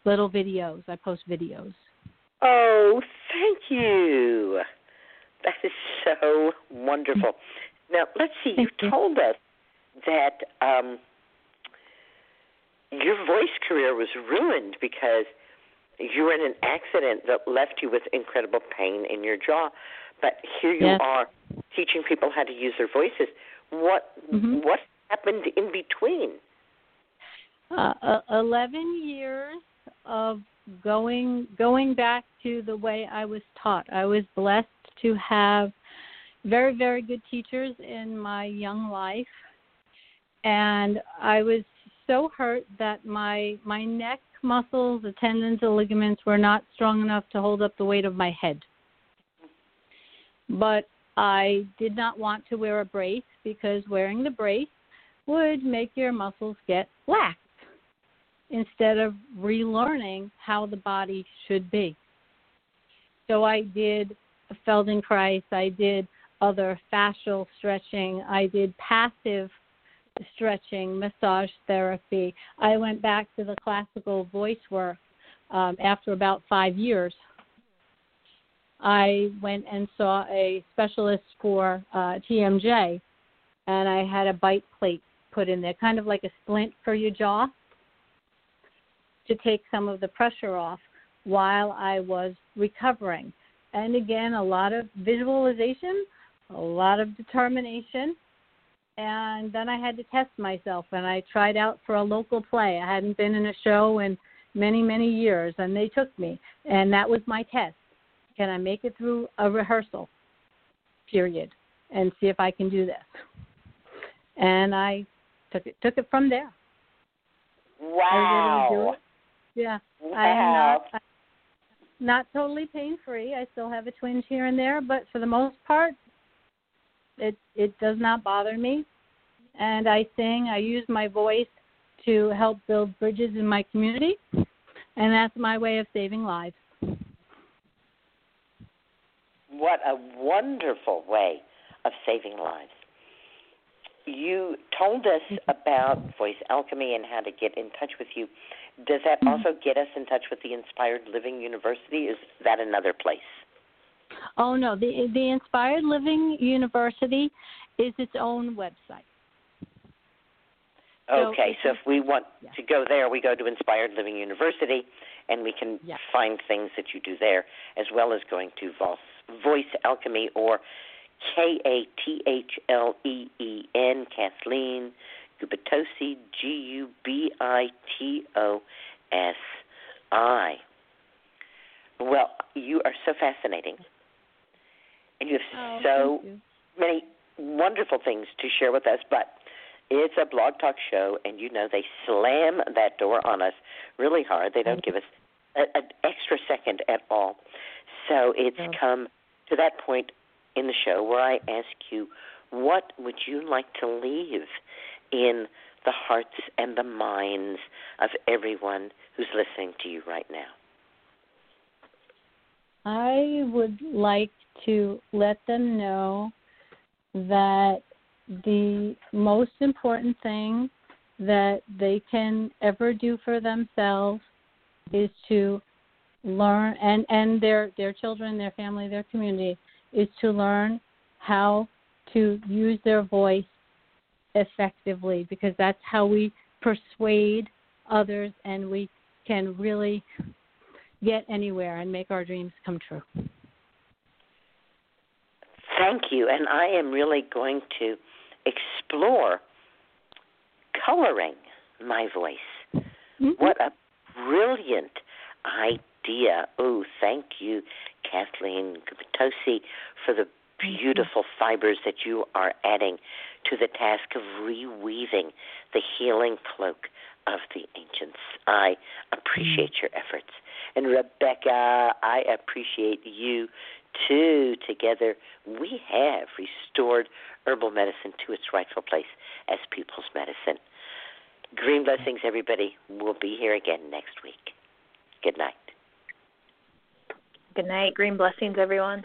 Speaker 13: Little videos, I post videos.
Speaker 5: Oh, thank you. That is so wonderful. Now, let's see. You told us that um, your voice career was ruined because you were in an accident that left you with incredible pain in your jaw. But here you
Speaker 13: Yes.
Speaker 5: are teaching people how to use their voices. What
Speaker 13: Mhm.
Speaker 5: what happened in between?
Speaker 13: uh, uh, 11 years of going going back to the way I was taught. I was blessed to have very very good teachers in my young life and I was so hurt that my my neck muscles, the tendons, the ligaments were not strong enough to hold up the weight of my head. But I did not want to wear a brace because wearing the brace would make your muscles get lax instead of relearning how the body should be. So I did Feldenkrais, I did other fascial stretching, I did passive stretching, massage therapy. I went back to the classical voice work um, after about five years. I went and saw a specialist for uh, TMJ, and I had a bite plate put in there, kind of like a splint for your jaw to take some of the pressure off while I was recovering. And again, a lot of visualization, a lot of determination. And then I had to test myself, and I tried out for a local play. I hadn't been in a show in many, many years, and they took me. And that was my test. Can I make it through a rehearsal, period, and see if I can do this? And I took it took it from there. I was able to do
Speaker 5: Wow.
Speaker 13: it. Yeah.
Speaker 5: Wow.
Speaker 13: I am not not totally pain free. I still have a twinge here and there, but for the most part, it it does not bother me. And I sing. I use my voice to help build bridges in my community, and that's my way of saving lives.
Speaker 5: What a wonderful way of saving lives. You told us about Voice Alchemy and how to get in touch with you. Does that mm-hmm. also get us in touch with the Inspired Living University? Is that another place?
Speaker 13: Oh no, the the Inspired Living University is its own website.
Speaker 5: Okay,
Speaker 13: it's
Speaker 5: so if we want to go there, we go to Inspired Living University, and we can
Speaker 13: Yeah.
Speaker 5: find things that you do there, as well as going to Voice, Voice Alchemy or K A T H L E E N, Kathleen Gubitosi, G U B I T O S I. Well, you are so fascinating, and you have
Speaker 13: Oh,
Speaker 5: so
Speaker 13: you.
Speaker 5: many wonderful things to share with us, but it's a blog talk show, and you know they slam that door on us really hard. They don't mm. give us an extra second at all. So it's come to that point in the show where I ask you, what would you like to leave in the hearts and the minds of everyone who's listening to you right now?
Speaker 13: I would like to let them know that the most important thing that they can ever do for themselves is to learn and and their their children their family their community is to learn how to use their voice effectively because that's how we persuade others and we can really get anywhere and make our dreams come true.
Speaker 5: Thank you. And I am really going to explore coloring my voice.
Speaker 13: Mm-hmm.
Speaker 5: What a brilliant idea. Oh, thank you, Kathleen Gubitosi, for the beautiful fibers that you are adding to the task of reweaving the healing cloak of the ancients. I appreciate mm. your efforts. And Rebecca, I appreciate you too. Together, we have restored herbal medicine to its rightful place as people's medicine. Green blessings, everybody. We'll be here again next week. Good night.
Speaker 4: Good night. Green blessings, everyone.